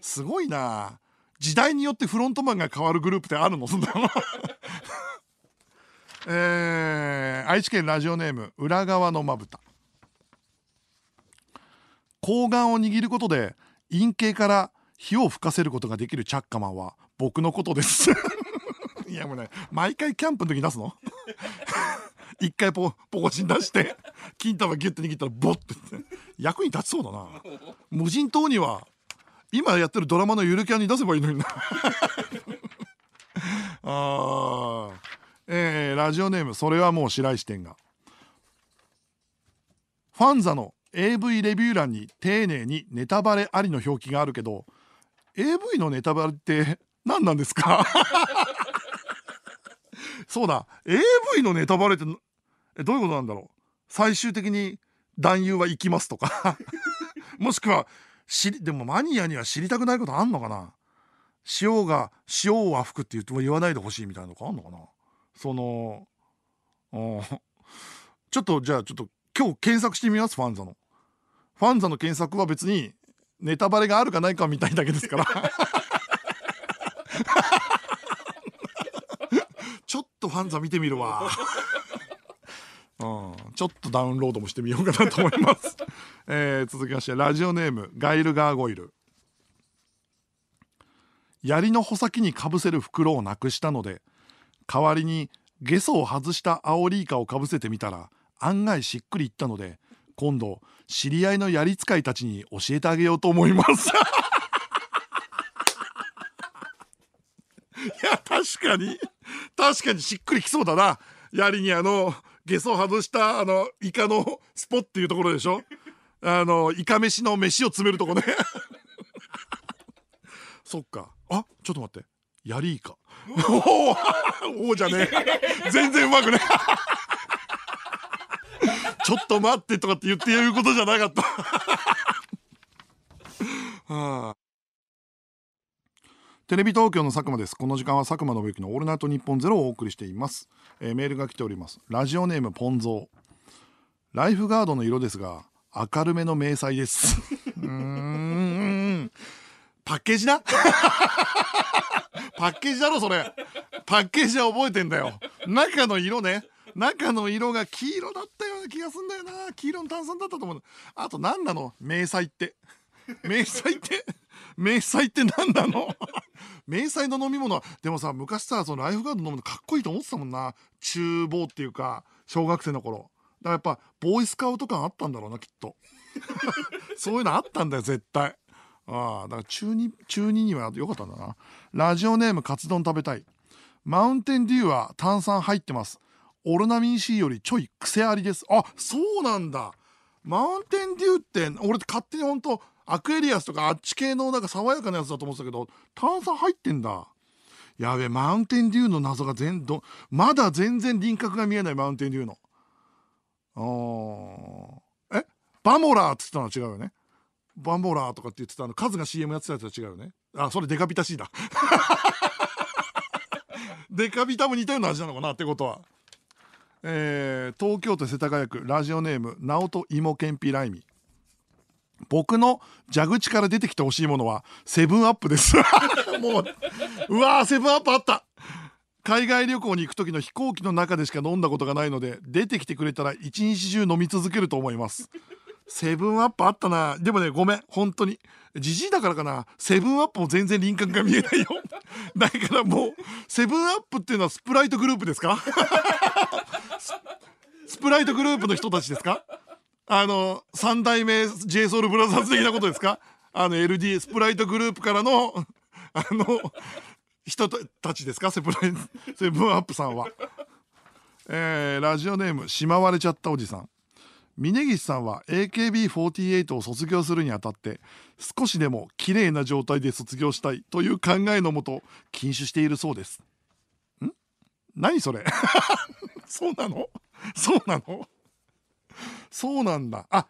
すごいな。時代によってフロントマンが変わるグループってあるの？そんなの。<laughs> えー、愛知県ラジオネーム裏側のまぶた。睾丸を握ることで陰茎から火を吹かせることができるチャッカマンは僕のことです。<laughs> いやもうね毎回キャンプの時に出すの？<laughs> 一回ポポコチン出して金玉ギュッて握ったらボッて。役に立ちそうだな。無人島には今やってるドラマのゆるキャンに出せばいいのにな。<laughs> あえー、ラジオネームそれはもう白石店が。ファンザの AV レビュー欄に丁寧にネタバレありの表記があるけど AV のネタバレって <laughs> 何なんですか？<laughs> そうだ。AV のネタバレってどういうことなんだろう？最終的に男優は行きますとか。<laughs> もしくは知りでもマニアには知りたくないことあんのかな？塩が塩は吹くって言っても言わないでほしいみたいなのかあんのかな？そのちょっとじゃあちょっと今日検索してみますファンザの。ファンザの検索は別にネタバレがあるかないかみたいだけですから。<laughs> ちょっとファンザ見てみるわ。うん、ちょっとダウンロードもしてみようかなと思います、えー、続きましてラジオネームガイルガーゴイル。槍の穂先にかぶせる袋をなくしたので代わりにゲソを外したアオリイカをかぶせてみたら案外しっくりいったので今度知り合いの槍使いたちに教えてあげようと思います。<laughs> いや確かに。確かにしっくりきそうだな。槍にあのゲソ外したあのイカのスポっていうところでしょ。あのイカ飯の飯を詰めるとこね。そっか。あちょっと待って。ヤリイカ。おおじゃねえ全然うまくねちょっと待ってとかって言って言うことじゃなかった。はあ。テレビ東京の佐久間です。この時間は佐久間信之のオールナイトニッポンゼロをお送りしています、えー、メールが来ております。ラジオネームポンゾー。ライフガードの色ですが明るめの迷彩です。う <laughs> んパッケージな？パッケージだろそれ。パッケージは覚えてんだよ。中の色ね。中の色が黄色だったような気がすんだよな。黄色の炭酸だったと思う。あと何なの？迷彩って。迷彩って？迷彩って何なの？迷彩の飲み物は。でもさ昔さそのライフガード飲むのかっこいいと思ってたもんな。厨房っていうか小学生の頃。だからやっぱボーイスカウト感あったんだろうなきっと。<laughs> そういうのあったんだよ絶対。ああだから中2中2には良かったんだな。ラジオネームカツ丼食べたい。マウンテンデューは炭酸入ってます。オルナミン C よりちょい癖ありです。あそうなんだ。マウンテンデューって俺勝手にほんとアクエリアスとかあっち系のなんか爽やかなやつだと思ってたけど炭酸入ってんだ。やべマウンテンデューの謎が全どまだ全然輪郭が見えないマウンテンデューの。あー。え？バモラーって言ったのは違うよね。バンボーラーとかって言ってたの数が CM やってたやつは違うよね。あそれデカビタ C だ。<laughs> デカビタも似たような味なのかなってことは。えー、東京都世田谷区ラジオネーム直人芋けんぴライミ僕の蛇口から出てきてほしいものはセブンアップです。<laughs> もううわーセブンアップあった。海外旅行に行く時の飛行機の中でしか飲んだことがないので出てきてくれたら一日中飲み続けると思います。セブンアップあったな。でもねごめん。本当に。じじいだからかな。セブンアップも全然輪郭が見えないよ。<laughs> だからもうセブンアップっていうのはスプライトグループですか？<laughs> スプライトグループの人たちですか？あの三代目 j s o u l b r o t h e r 的なことですか？あの LD スプライトグループからの <laughs> あの人たちですか？セブライセブンアップさんは。えー、ラジオネームしまわれちゃったおじさん。峯岸さんは AKB48 を卒業するにあたって少しでも綺麗な状態で卒業したいという考えのもと禁酒しているそうです。ん？何それ？<laughs> そうなの？そうなの？そうなんだ。あ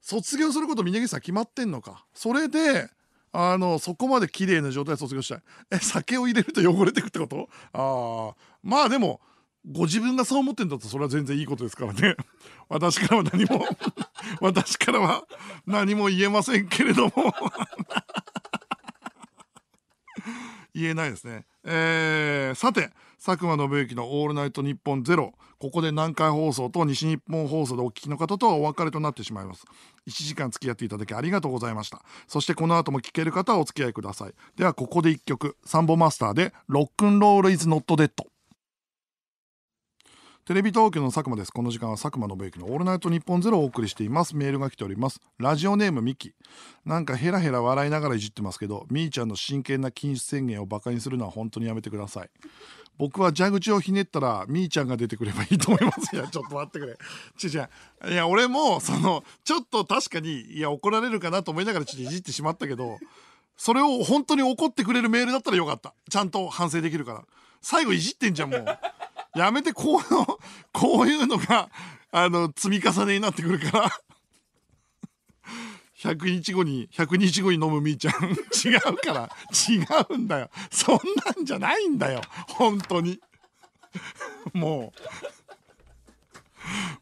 卒業すること峯岸さん決まってんのか。それであのそこまで綺麗な状態で卒業したい。え酒を入れると汚れてくってこと？ああまあでもご自分がそう思ってんだとそれは全然いいことですからね。<laughs> 私からは何も <laughs> 私からは何も言えませんけれども。<laughs> 言えないですね。えー、さて佐久間信之の「オールナイトニッポンゼロ。ここで南海放送と西日本放送でお聞きの方とはお別れとなってしまいます。1時間付き合っていただきありがとうございました。そしてこの後も聞ける方はお付き合いください。ではここで1曲。サンボマスターで「ロックンロールイズノットデッド」テレビ東京の佐久間です。この時間は佐久間信之のオールナイトニッポンゼロをお送りしています。メールが来ております。ラジオネームミキなんかヘラヘラ笑いながらいじってますけどみーちゃんの真剣な禁止宣言をバカにするのは本当にやめてください。僕は蛇口をひねったらみーちゃんが出てくればいいと思います。いやちょっと待ってくれ。ちちゃんいや俺もそのちょっと確かにいや怒られるかなと思いながらちょっといじってしまったけどそれを本当に怒ってくれるメールだったらよかった。ちゃんと反省できるから。最後いじってんじゃんもう。やめてこうの <laughs> こういうのがあの積み重ねになってくるから。<laughs> 100日後に100日後に飲むみーちゃん。<laughs> 違うから。違うんだよ。そんなんじゃないんだよ。本当に。も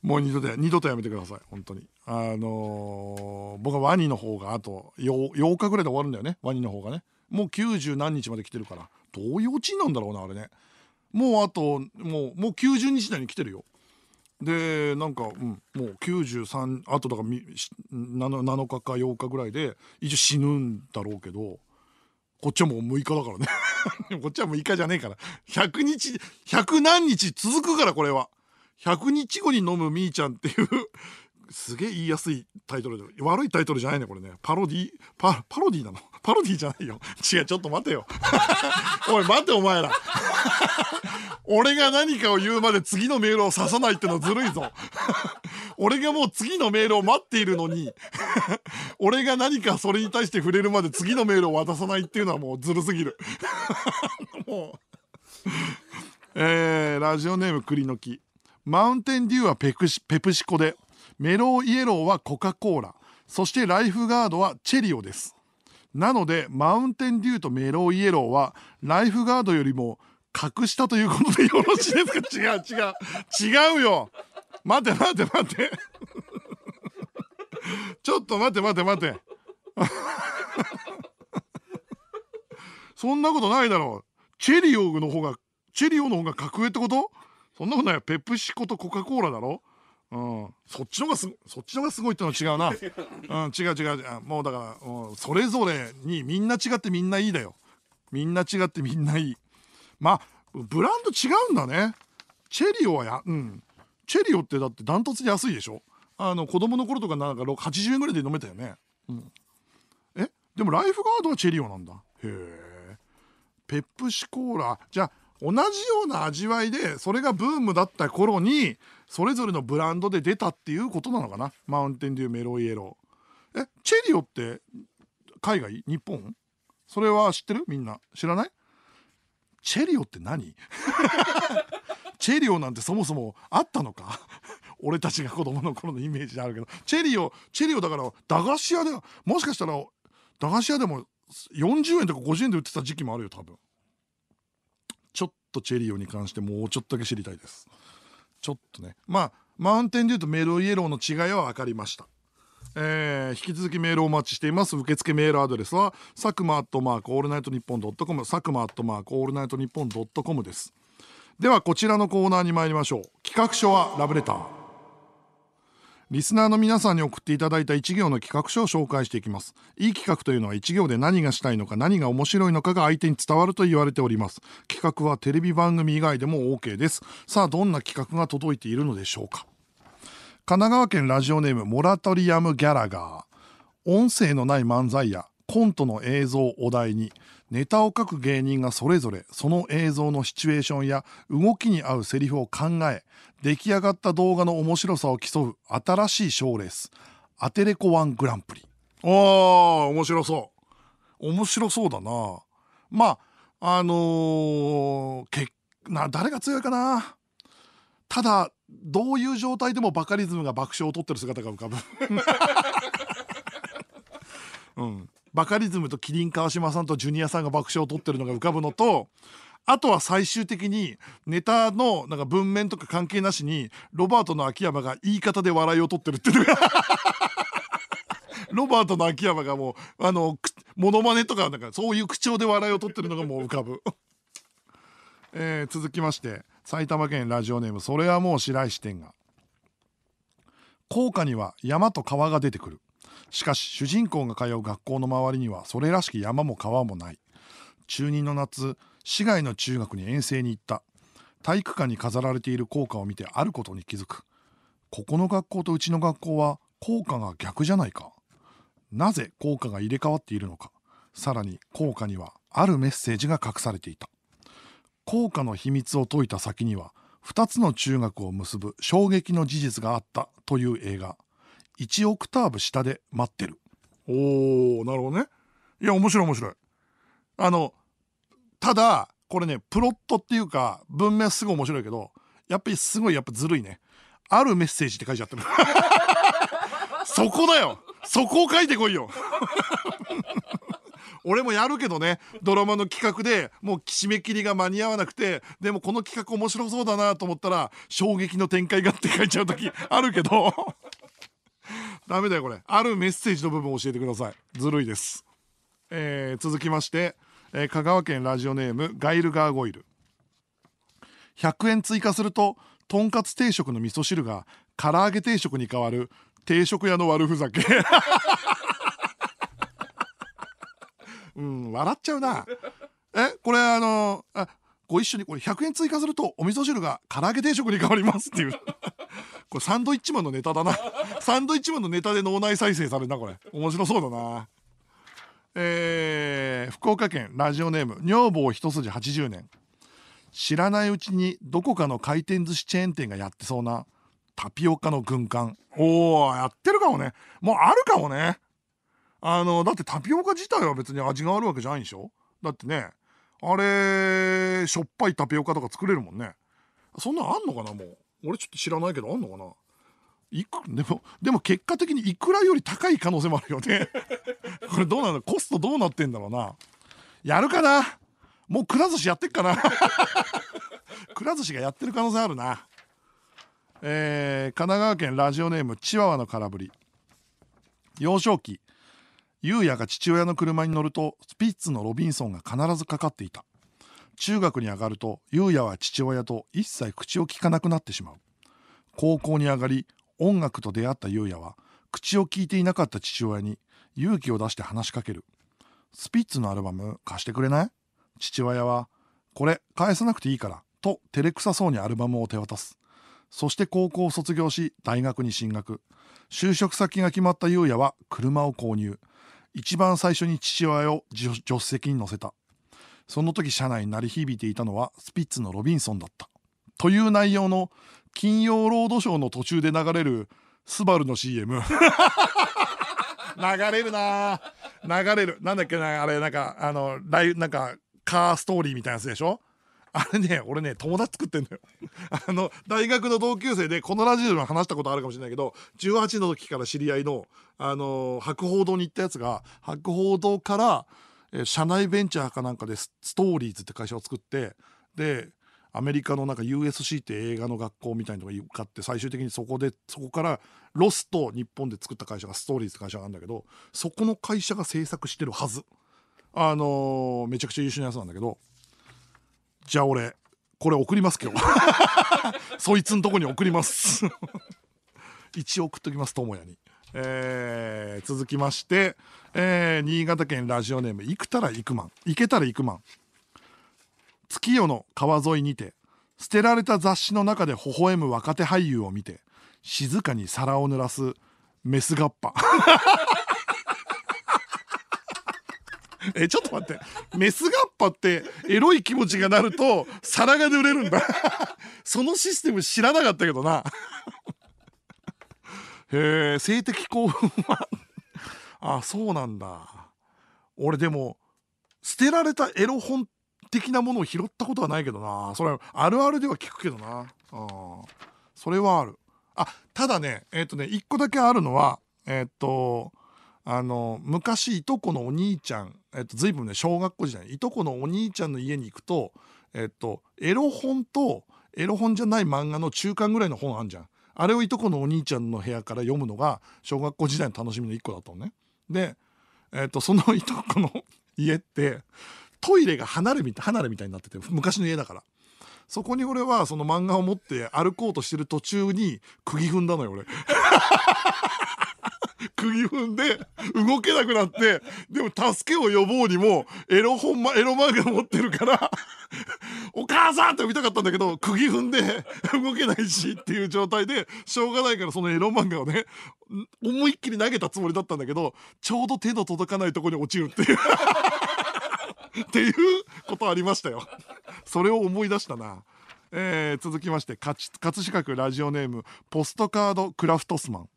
う。もう二度と二度とやめてください。本当に。あのー僕はワニの方があと 8, 8日ぐらいで終わるんだよね。ワニの方がね。もう90何日まで来てるから。どういうオチなんだろうなあれね。もうあともうもう90日内に来てるよ。でなんか、うん、もう93あとだから 7, 7日か8日ぐらいで一応死ぬんだろうけどこっちはもう6日だからね。<laughs> こっちは6日じゃねえから。100日100何日続くからこれは。100日後に飲むみーちゃんっていうすげえ言いやすいタイトルで悪いタイトルじゃないねこれね。パロディパパロディなの。パロディじゃないよ。違うちょっと待てよ。<laughs> おい待てお前ら。<laughs> 俺が何かを言うまで次のメールを刺さないってのずるいぞ。<laughs> 俺がもう次のメールを待っているのに俺が何かそれに対して触れるまで次のメールを渡さないっていうのはもうずるすぎる。もう。えー、ラジオネーム栗の木。マウンテンデューはペプシペプシコでメローイエローはコカ・コーラ。そしてライフガードはチェリオです。なのでマウンテンデューとメローイエローはライフガードよりも格下ということでよろしいですか？違う違う違うよ。待て待て待て。ちょっと待て待て待て。そんなことないだろう。チェリオの方がチェリオの方が格上ってこと？そんなことないよ。ペプシコとコカ・コーラだろ？うん、そっちのがすそっちのがすごいってのは違うな、<laughs> うん、違う違う。あもうだから、うん、それぞれにみんな違ってみんないいだよ。みんな違ってみんないい。まあブランド違うんだね。チェリオはやうん。チェリオってだってダントツで安いでしょ。あの子供の頃とかなんか80円ぐらいで飲めたよね、うん、え？でもライフガードはチェリオなんだ。へえ。ペプシコーラ。じゃあ同じような味わいでそれがブームだった頃にそれぞれのブランドで出たっていうことなのかな？マウンテンデューメロイエロー。えチェリオって海外？日本？それは知ってる？みんな。知らない？チェリオって何？<laughs> チェリオなんてそもそもあったのか？俺たちが子供の頃のイメージであるけど。チェリオチェリオだから駄菓子屋でもしかしたら駄菓子屋でも40円とか50円で売ってた時期もあるよ多分。とチェリオに関してもうちょっとだけ知りたいです。ちょっとね。まあマウンテンデューとメロイエローの違いは分かりました。えー引き続きメールをお待ちしています。受付メールアドレスは佐久間アットマークオールナイトニッポンドットコム佐久間アットマークオールナイトニッポンドットコムです。ではこちらのコーナーに参りましょう。企画書はラブレター。リスナーの皆さんに送っていただいた一行の企画書を紹介していきます。いい企画というのは一行で何がしたいのか何が面白いのかが相手に伝わると言われております。企画はテレビ番組以外でも OK です。さあどんな企画が届いているのでしょうか。神奈川県ラジオネームモラトリアムギャラガー。音声のない漫才やコントの映像お題に。ネタを書く芸人がそれぞれその映像のシチュエーションや動きに合うセリフを考え出来上がった動画の面白さを競う新しい賞レースアテレコワングランプリ。あー面白そう。面白そうだな。まああのーけな誰が強いかな。ただどういう状態でもバカリズムが爆笑を取ってる姿が浮かぶ。<laughs> うん、バカリズムとキリン川島さんとジュニアさんが爆笑を取ってるのが浮かぶのとあとは最終的にネタのなんか文面とか関係なしにロバートの秋山が言い方で笑いを取ってるっていうのが <laughs> ロバートの秋山がもうあのモノマネとかなんかそういう口調で笑いを取ってるのがもう浮かぶ、えー続きまして埼玉県ラジオネームそれはもう白石店が。校歌には山と川が出てくる。しかし主人公が通う学校の周りにはそれらしき山も川もない。中2の夏市外の中学に遠征に行った。体育館に飾られている校歌を見てあることに気づく。ここの学校とうちの学校は校歌が逆じゃないか。なぜ校歌が入れ替わっているのか。さらに校歌にはあるメッセージが隠されていた。校歌の秘密を解いた先には2つの中学を結ぶ衝撃の事実があったという映画。1オクターブ下で待ってる。おーなるほどね。いや面白い面白い。あのただこれねプロットっていうか文明はすごい面白いけどやっぱりすごいやっぱずるいね。あるメッセージって書いちゃってる。<laughs> そこだよ。そこを書いてこいよ。<laughs> 俺もやるけどねドラマの企画でもう締め切りが間に合わなくてでもこの企画面白そうだなと思ったら衝撃の展開がって書いちゃう時あるけど。<laughs> ダメだよこれ。あるメッセージの部分を教えてください。ずるいです。えー、続きまして、えー、香川県ラジオネームガイルガーゴイル。100円追加するととんかつ定食の味噌汁が唐揚げ定食に変わる定食屋の悪ふざけ。<laughs> うん笑っちゃうな。えこれあのあご一緒にこれ100円追加するとお味噌汁が唐揚げ定食に変わりますっていう。<laughs> これサンドイッチマンのネタだな。サンドイッチマンのネタで脳内再生されるなこれ。面白そうだな。えー、福岡県ラジオネーム女房一筋80年。知らないうちにどこかの回転寿司チェーン店がやってそうなタピオカの軍艦。おおやってるかもね。もうあるかもね。あのだってタピオカ自体は別に味があるわけじゃないでしょ？だってねあれしょっぱいタピオカとか作れるもんね。そんなんあんのかなもう。俺ちょっと知らないけどあんのかな。いくでもでも結果的にいくらより高い可能性もあるよね。<laughs> これどうなんだコストどうなってんだろうな。やるかな。もうくら寿司やってっかな。<laughs> くら寿司がやってる可能性あるな。えー、神奈川県ラジオネームチワワの空振り。幼少期。優也が父親の車に乗るとスピッツのロビンソンが必ずかかっていた。中学に上がると優也は父親と一切口を聞かなくなってしまう。高校に上がり音楽と出会った優也は口を聞いていなかった父親に勇気を出して話しかける。スピッツのアルバム貸してくれない？父親はこれ返さなくていいからと照れくさそうにアルバムを手渡す。そして高校を卒業し大学に進学。就職先が決まった優也は車を購入。一番最初に父親を助手席に乗せた。その時車内に鳴り響いていたのはスピッツのロビンソンだった。という内容の金曜ロードショーの途中で流れるスバルの CM <laughs> 流れるな流れる。なんだっけなあれなんかあのライなんかカーストーリーみたいなやつでしょ？あれね俺ね友達作ってんのよ。<laughs> あの大学の同級生でこのラジオでも話したことあるかもしれないけど18の時から知り合いのあの博報堂に行ったやつが博報堂からえ社内ベンチャーかなんかでストーリーズって会社を作ってでアメリカのなんか USC って映画の学校みたいなのが受かって最終的にそこでそこからロスと日本で作った会社がストーリーズって会社があるんだけどそこの会社が制作してるはず。あのー、めちゃくちゃ優秀なやつなんだけどじゃあ俺これ送ります今日 <laughs> そいつんとこに送ります。<laughs> 一応送っときます智也に、えー、続きまして、えー、新潟県ラジオネーム行くたら行くまん。行けたら行くまん。月夜の川沿いにて捨てられた雑誌の中で微笑む若手俳優を見て静かに皿を濡らすメスガッパえちょっと待って。メスガッパってエロい気持ちがなると皿が濡れるんだ。そのシステム知らなかったけどな。へえ性的興奮は。あそうなんだ。俺でも捨てられたエロ本的なものを拾ったことはないけどな。それあるあるでは聞くけどな。あそれはある。あただねえっ、ー、とね一個だけあるのはえっ、ー、とあの昔いとこのお兄ちゃん、えっと、随分ね小学校時代いとこのお兄ちゃんの家に行くと、えっと、エロ本とエロ本じゃない漫画の中間ぐらいの本あんじゃん。あれをいとこのお兄ちゃんの部屋から読むのが小学校時代の楽しみの一個だったのね。で、えっと、そのいとこの家ってトイレが離れみた離れみたいになってて昔の家だから。そこに俺はその漫画を持って歩こうとしてる途中に釘踏んだのよ俺。<laughs> 釘踏んで動けなくなってでも助けを呼ぼうにもエロ本、ま、エロ漫画持ってるから <laughs> お母さんって呼びたかったんだけど釘踏んで <laughs> 動けないしっていう状態でしょうがないからそのエロ漫画をね思いっきり投げたつもりだったんだけどちょうど手の届かないとこに落ちるっていうっていうことありましたよそれを思い出したな。えー、続きまして葛飾区ラジオネームポストカードクラフトスマン。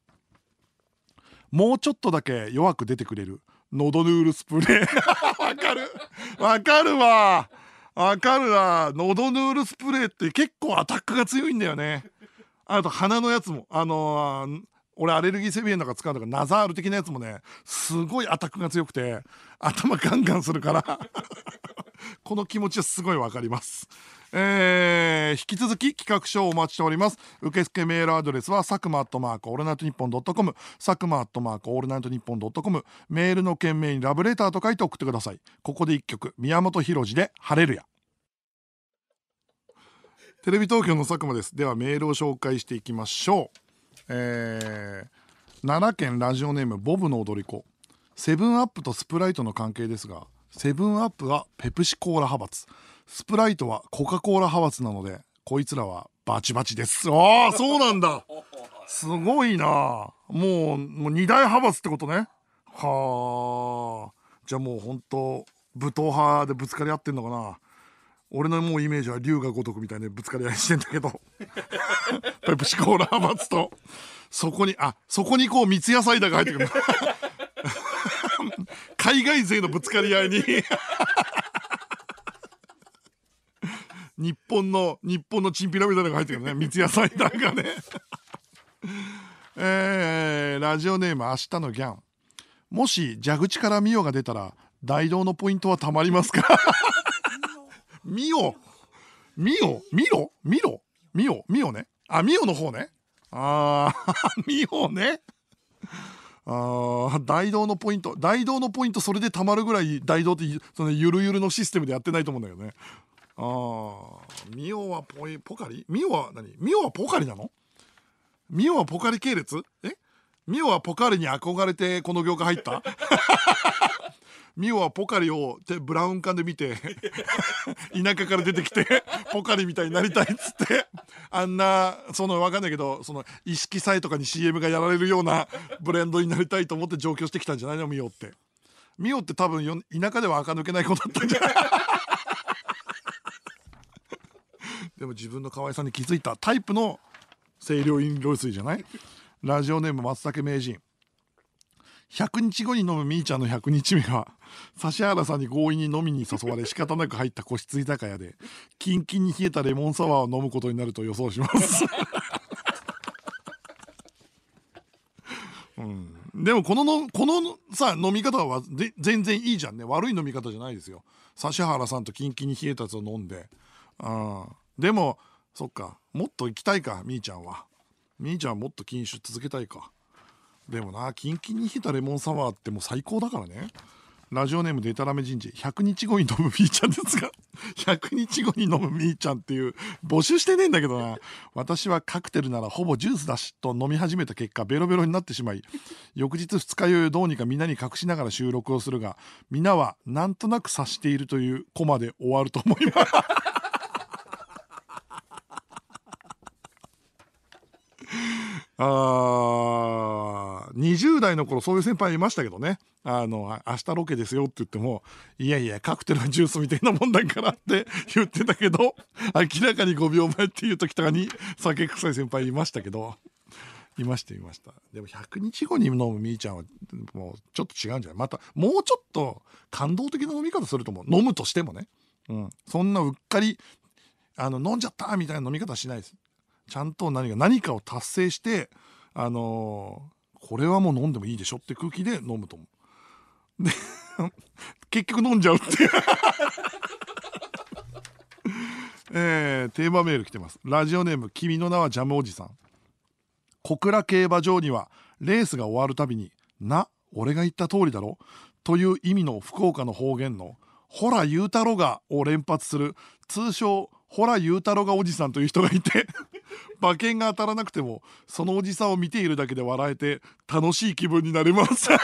もうちょっとだけ弱く出てくれるノドヌールスプレー。<laughs> わかる？わかるわ。わかるわ。ノドヌールスプレーって結構アタックが強いんだよね。あと鼻のやつも。あのー、俺アレルギー性鼻炎とか使うんだかナザール的なやつもねすごいアタックが強くて頭ガンガンするから。この気持ちはすごいわかります。えー、引き続き企画書をお待ちしております。受付メールアドレスは佐久間アットマークオールナイトニッポンドットコム。佐久間アットマークオールナイトニッポンドットコム。メールの件名にラブレターと書いて送ってください。ここで一曲宮本浩次で晴れるや。テレビ東京の佐久間です。ではメールを紹介していきましょう。えー、奈良県ラジオネームボブの踊り子。セブンアップとスプライトの関係ですがセブンアップはペプシコーラ派閥。スプライトはコカ・コーラ派閥なのでこいつらはバチバチです。ああそうなんだ。すごいな。もうもう二大派閥ってことね。はあじゃあもう本当武闘派でぶつかり合ってんのかな。俺のもうイメージは龍が如くみたいにぶつかり合いしてんだけど。<laughs> ペプシコーラ派閥とそこにあそこにこう三ツ矢サイダーが入ってくる。海外勢のぶつかり合いに。<laughs> 日本の日本のチンピラみたいなのが入ってるね。三ツ矢サイダーがね。えー、ラジオネーム明日のギャン。もし蛇口からミオが出たら大道のポイントはたまりますか？<laughs> ミオ。ミオ。ミロ？ミロ？ミオ。ミオね。あミオの方ね。あー <laughs> ミオね。あ大道のポイント。大道のポイントそれでたまるぐらい大道ってそのゆるゆるのシステムでやってないと思うんだけどね。ああミオはポイポカリ？ミオは何？ミオはポカリなの？ミオはポカリ系列？え？ミオはポカリに憧れてこの業界入った？<laughs> ミオはポカリをブラウン管で見て <laughs> 田舎から出てきてポカリみたいになりたいっつってあんなその分かんないけどその意識祭とかに CM がやられるようなブレンドになりたいと思って上京してきたんじゃないの？ミオって。ミオって多分田舎では垢抜けない子だったんじゃない？<laughs> でも自分の可愛さに気づいたタイプの清涼飲料水じゃない？ラジオネーム松茸名人100日後に飲むみーちゃんの100日目は指原さんに強引に飲みに誘われ仕方なく入った個室居酒屋でキンキンに冷えたレモンサワーを飲むことになると予想します。うん、でもこののこのさ飲み方は全然いいじゃんね。悪い飲み方じゃないですよ。指原さんとキンキンに冷えたやつを飲んで。あでもそっか。もっと行きたいかみーちゃんは。みーちゃんはもっと禁酒続けたいか。でもなキンキンに冷えたレモンサワーってもう最高だからね。ラジオネームデタラメ人事100日後に飲むみーちゃんですが <laughs> 100日後に飲むみーちゃんっていう募集してねえんだけどな。私はカクテルならほぼジュースだしと飲み始めた結果ベロベロになってしまい翌日二日酔いをどうにかみんなに隠しながら収録をするが皆はなんとなく察しているというコマで終わると思います。あ20代の頃そういう先輩いましたけどね。あの明日ロケですよって言ってもいやいやカクテルのジュースみたいなもんだからって <laughs> 言ってたけど明らかに5秒前っていう時とかに酒臭い先輩いましたけど。いましたいました。でも100日後に飲むみーちゃんはもうちょっと違うんじゃない？またもうちょっと感動的な飲み方すると思う。飲むとしてもね、うん、そんなうっかりあの飲んじゃったみたいな飲み方しないです。ちゃんと何か何かを達成してあのー、これはもう飲んでもいいでしょって空気で飲むと思う。で <laughs> 結局飲んじゃうっていう。<laughs> えー、テーマメール来てます。ラジオネーム君の名はジャムおじさん。小倉競馬場にはレースが終わるたびに「な俺が言った通りだろ」という意味の福岡の方言の「ほら言うたろが」を連発する通称ほら言うたろがおじさんという人がいて <laughs> 馬券が当たらなくてもそのおじさんを見ているだけで笑えて楽しい気分になれます。<laughs>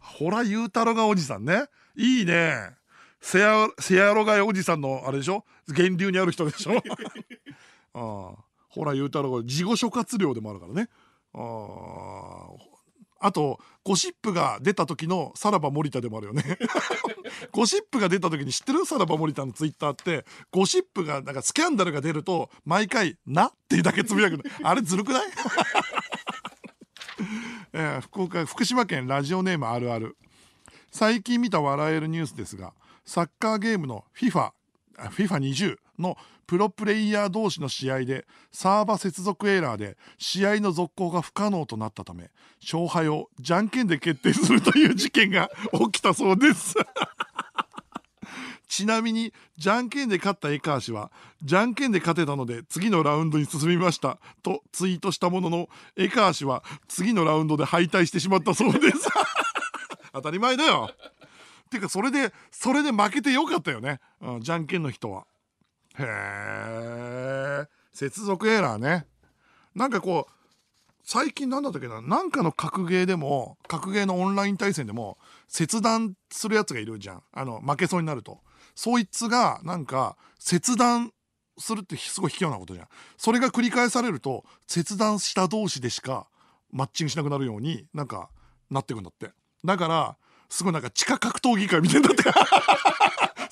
ほら言うたろがおじさんね。いいね。せやせやろがいおじさんのあれでしょ？源流にある人でしょ？<laughs> ああ。ほら言うたろが事後諸葛亮でもあるからね。ああ。あとゴシップが出た時のさらば森田でもあるよね。<laughs> ゴシップが出た時に知ってるさらば森田のツイッターってゴシップがなんかスキャンダルが出ると毎回「な」っていうだけつぶやくの。あれずるくない？<laughs> えー、福岡福島県ラジオネームあるある。最近見た笑えるニュースですがサッカーゲームの FIFA FIFA20 のプロプレイヤー同士の試合でサーバ接続エラーで試合の続行が不可能となったため勝敗をじゃんけんで決定するという事件が起きたそうです。<laughs> ちなみにじゃんけんで勝った江川氏はじゃんけんで勝てたので次のラウンドに進みましたとツイートしたものの江川氏は次のラウンドで敗退してしまったそうです。<laughs> 当たり前だよ。てかそれでそれで負けてよかったよね、うん、じゃんけんの人は。へえ接続エラーね。なんかこう最近なんだったっけな？なんかの格ゲーでも格ゲーのオンライン対戦でも切断するやつがいるじゃん。あの負けそうになると。そいつがなんか切断するってすごい卑怯なことじゃん。それが繰り返されると切断した同士でしかマッチングしなくなるようになんかなってくんだって。だからすごいなんか地下格闘技会みたいになって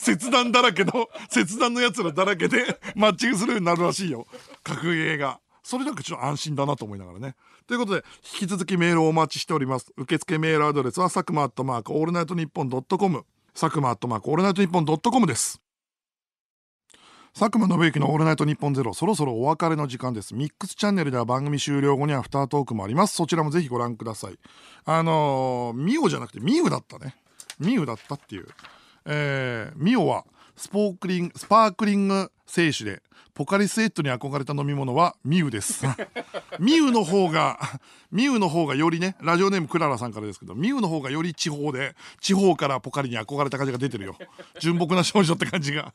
切断だらけの切断のやつらだらけで <laughs> マッチングするようになるらしいよ。格ゲーが。それなんかちょっと安心だなと思いながらね。ということで引き続きメールをお待ちしております。受付メールアドレスは佐久間アットマークオールナイトニッポンドットコム。佐久間アットマークオールナイトニッポンドットコムです。佐久間宣行のオールナイトニッポンゼロそろそろお別れの時間です。ミックスチャンネルでは番組終了後にアフタートークもあります。そちらもぜひご覧ください。あのー、ミオじゃなくてミウだったね。ミウだったっていう。えー、ミオはスポークリンスパークリング清酒でポカリスエットに憧れた飲み物はミウです。<laughs> ミウの方がミウの方がよりねラジオネームクララさんからですけどミウの方がより地方で地方からポカリに憧れた感じが出てるよ。純朴な少女って感じが。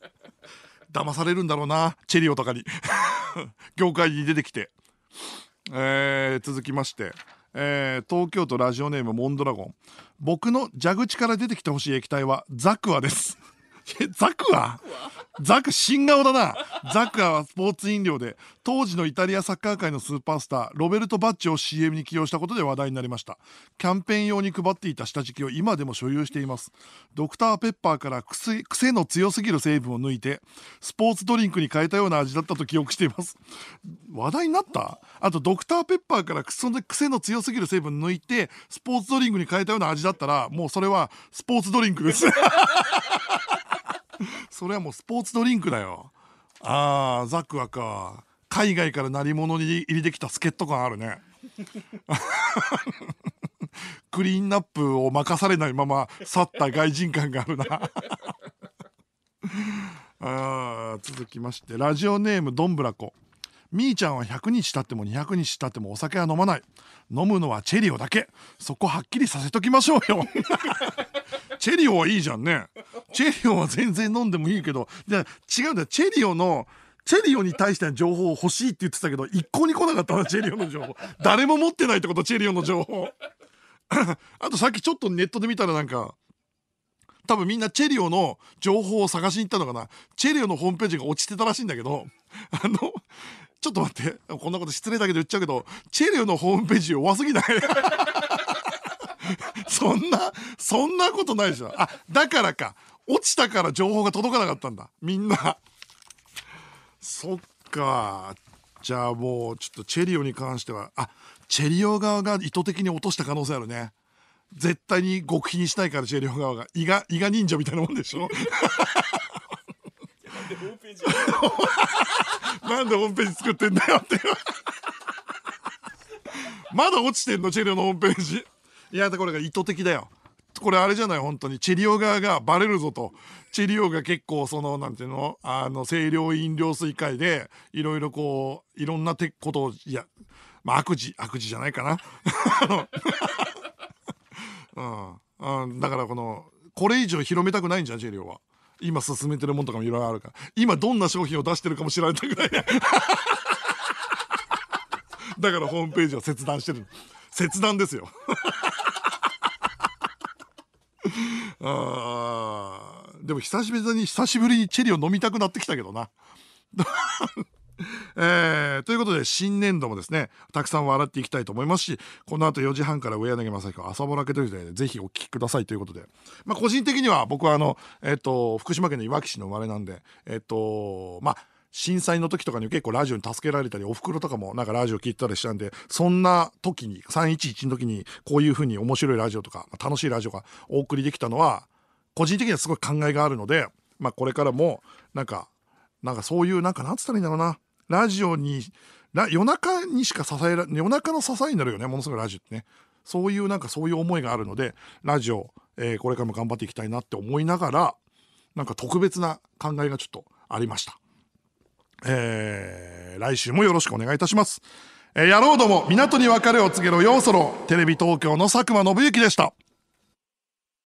騙されるんだろうなチェリオとかに。<laughs> 業界に出てきて、えー、続きまして。えー、東京都ラジオネームモンドラゴン。僕の蛇口から出てきてほしい液体はザクワです。ザクワザク新顔だな。ザクアはスポーツ飲料で当時のイタリアサッカー界のスーパースターロベルト・バッチを CM に起用したことで話題になりました。キャンペーン用に配っていた下敷きを今でも所有しています。ドクターペッパーから癖癖の強すぎる成分を抜いてスポーツドリンクに変えたような味だったと記憶しています。話題になった？あとドクターペッパーから癖の強すぎる成分抜いてスポーツドリンクに変えたような味だったらもうそれはスポーツドリンクです。それはもうスポーツドリンクだよ。ああザクアか。海外から鳴り物に入りできた助っ人感あるね。<laughs> クリーンナップを任されないまま去った外人感があるな。<laughs> あ続きまして。ラジオネームどんぶらこ。みーちゃんは100日経っても200日経ってもお酒は飲まない。飲むのはチェリオだけ。そこはっきりさせときましょうよ。<laughs> チェリオはいいじゃんね。チェリオは全然飲んでもいいけどじゃ違うんだよ。チェリオのチェリオに対しての情報欲しいって言ってたけど一向に来なかったなチェリオの情報。誰も持ってないってことチェリオの情報。<coughs> あとさっきちょっとネットで見たらなんか多分みんなチェリオの情報を探しに行ったのかな。チェリオのホームページが落ちてたらしいんだけどあのちょっと待って。こんなこと失礼だけど言っちゃうけどチェリオのホームページ弱すぎない？<laughs> そんなそんなことないでしょ。あだからか。落ちたから情報が届かなかったんだ。みんな。そっか。じゃあもうちょっとチェリオに関しては。あチェリオ側が意図的に落とした可能性あるね。絶対に極秘にしたいからチェリオ側が。伊賀伊賀忍者みたいなもんでしょ。なんでホーム <laughs> ページ作ってんだよって。まだ落ちてんの？チェリオのホームページ。いやこれが意図的だよ。これあれじゃない？本当に。チェリオ側がバレるぞと。チェリオが結構そのなんていうの？あの清涼飲料水会でいろいろこういろんなてことをいやまあ悪事。悪事じゃないかな。<laughs> うん、うん、だからこのこれ以上広めたくないんじゃんチェリオは。今進めてるもんとかもいろいろあるから。今どんな商品を出してるかも知られたくない。<laughs> だからホームページを切断してる。切断ですよ。<laughs> あでも久しぶりに久しぶりにチェリーを飲みたくなってきたけどな。<laughs> <laughs> えー、ということで新年度もですねたくさん笑っていきたいと思いますしこの後4時半から上柳正彦朝ぼらけということでぜひお聞きくださいということで、まあ、個人的には僕はあの、えーと、福島県のいわき市の生まれなんでえっ、ー、とまあ震災の時とかに結構ラジオに助けられたりおふくろとかもなんかラジオ聞いたりしたんでそんな時に311の時にこういう風に面白いラジオとか楽しいラジオがお送りできたのは個人的にはすごい考えがあるので、まあ、これからもなんかなんかそういうなんかなんつったらいいんだろうな。ラジオに夜中にしか支えら夜中の支えになるよねものすごいラジオってねそういうなんかそういう思いがあるのでラジオ、えー、これからも頑張っていきたいなって思いながらなんか特別な考えがちょっとありました。えー、来週もよろしくお願いいたします。えー、野郎ども、港に別れを告げろようそろ、テレビ東京の佐久間信之でした。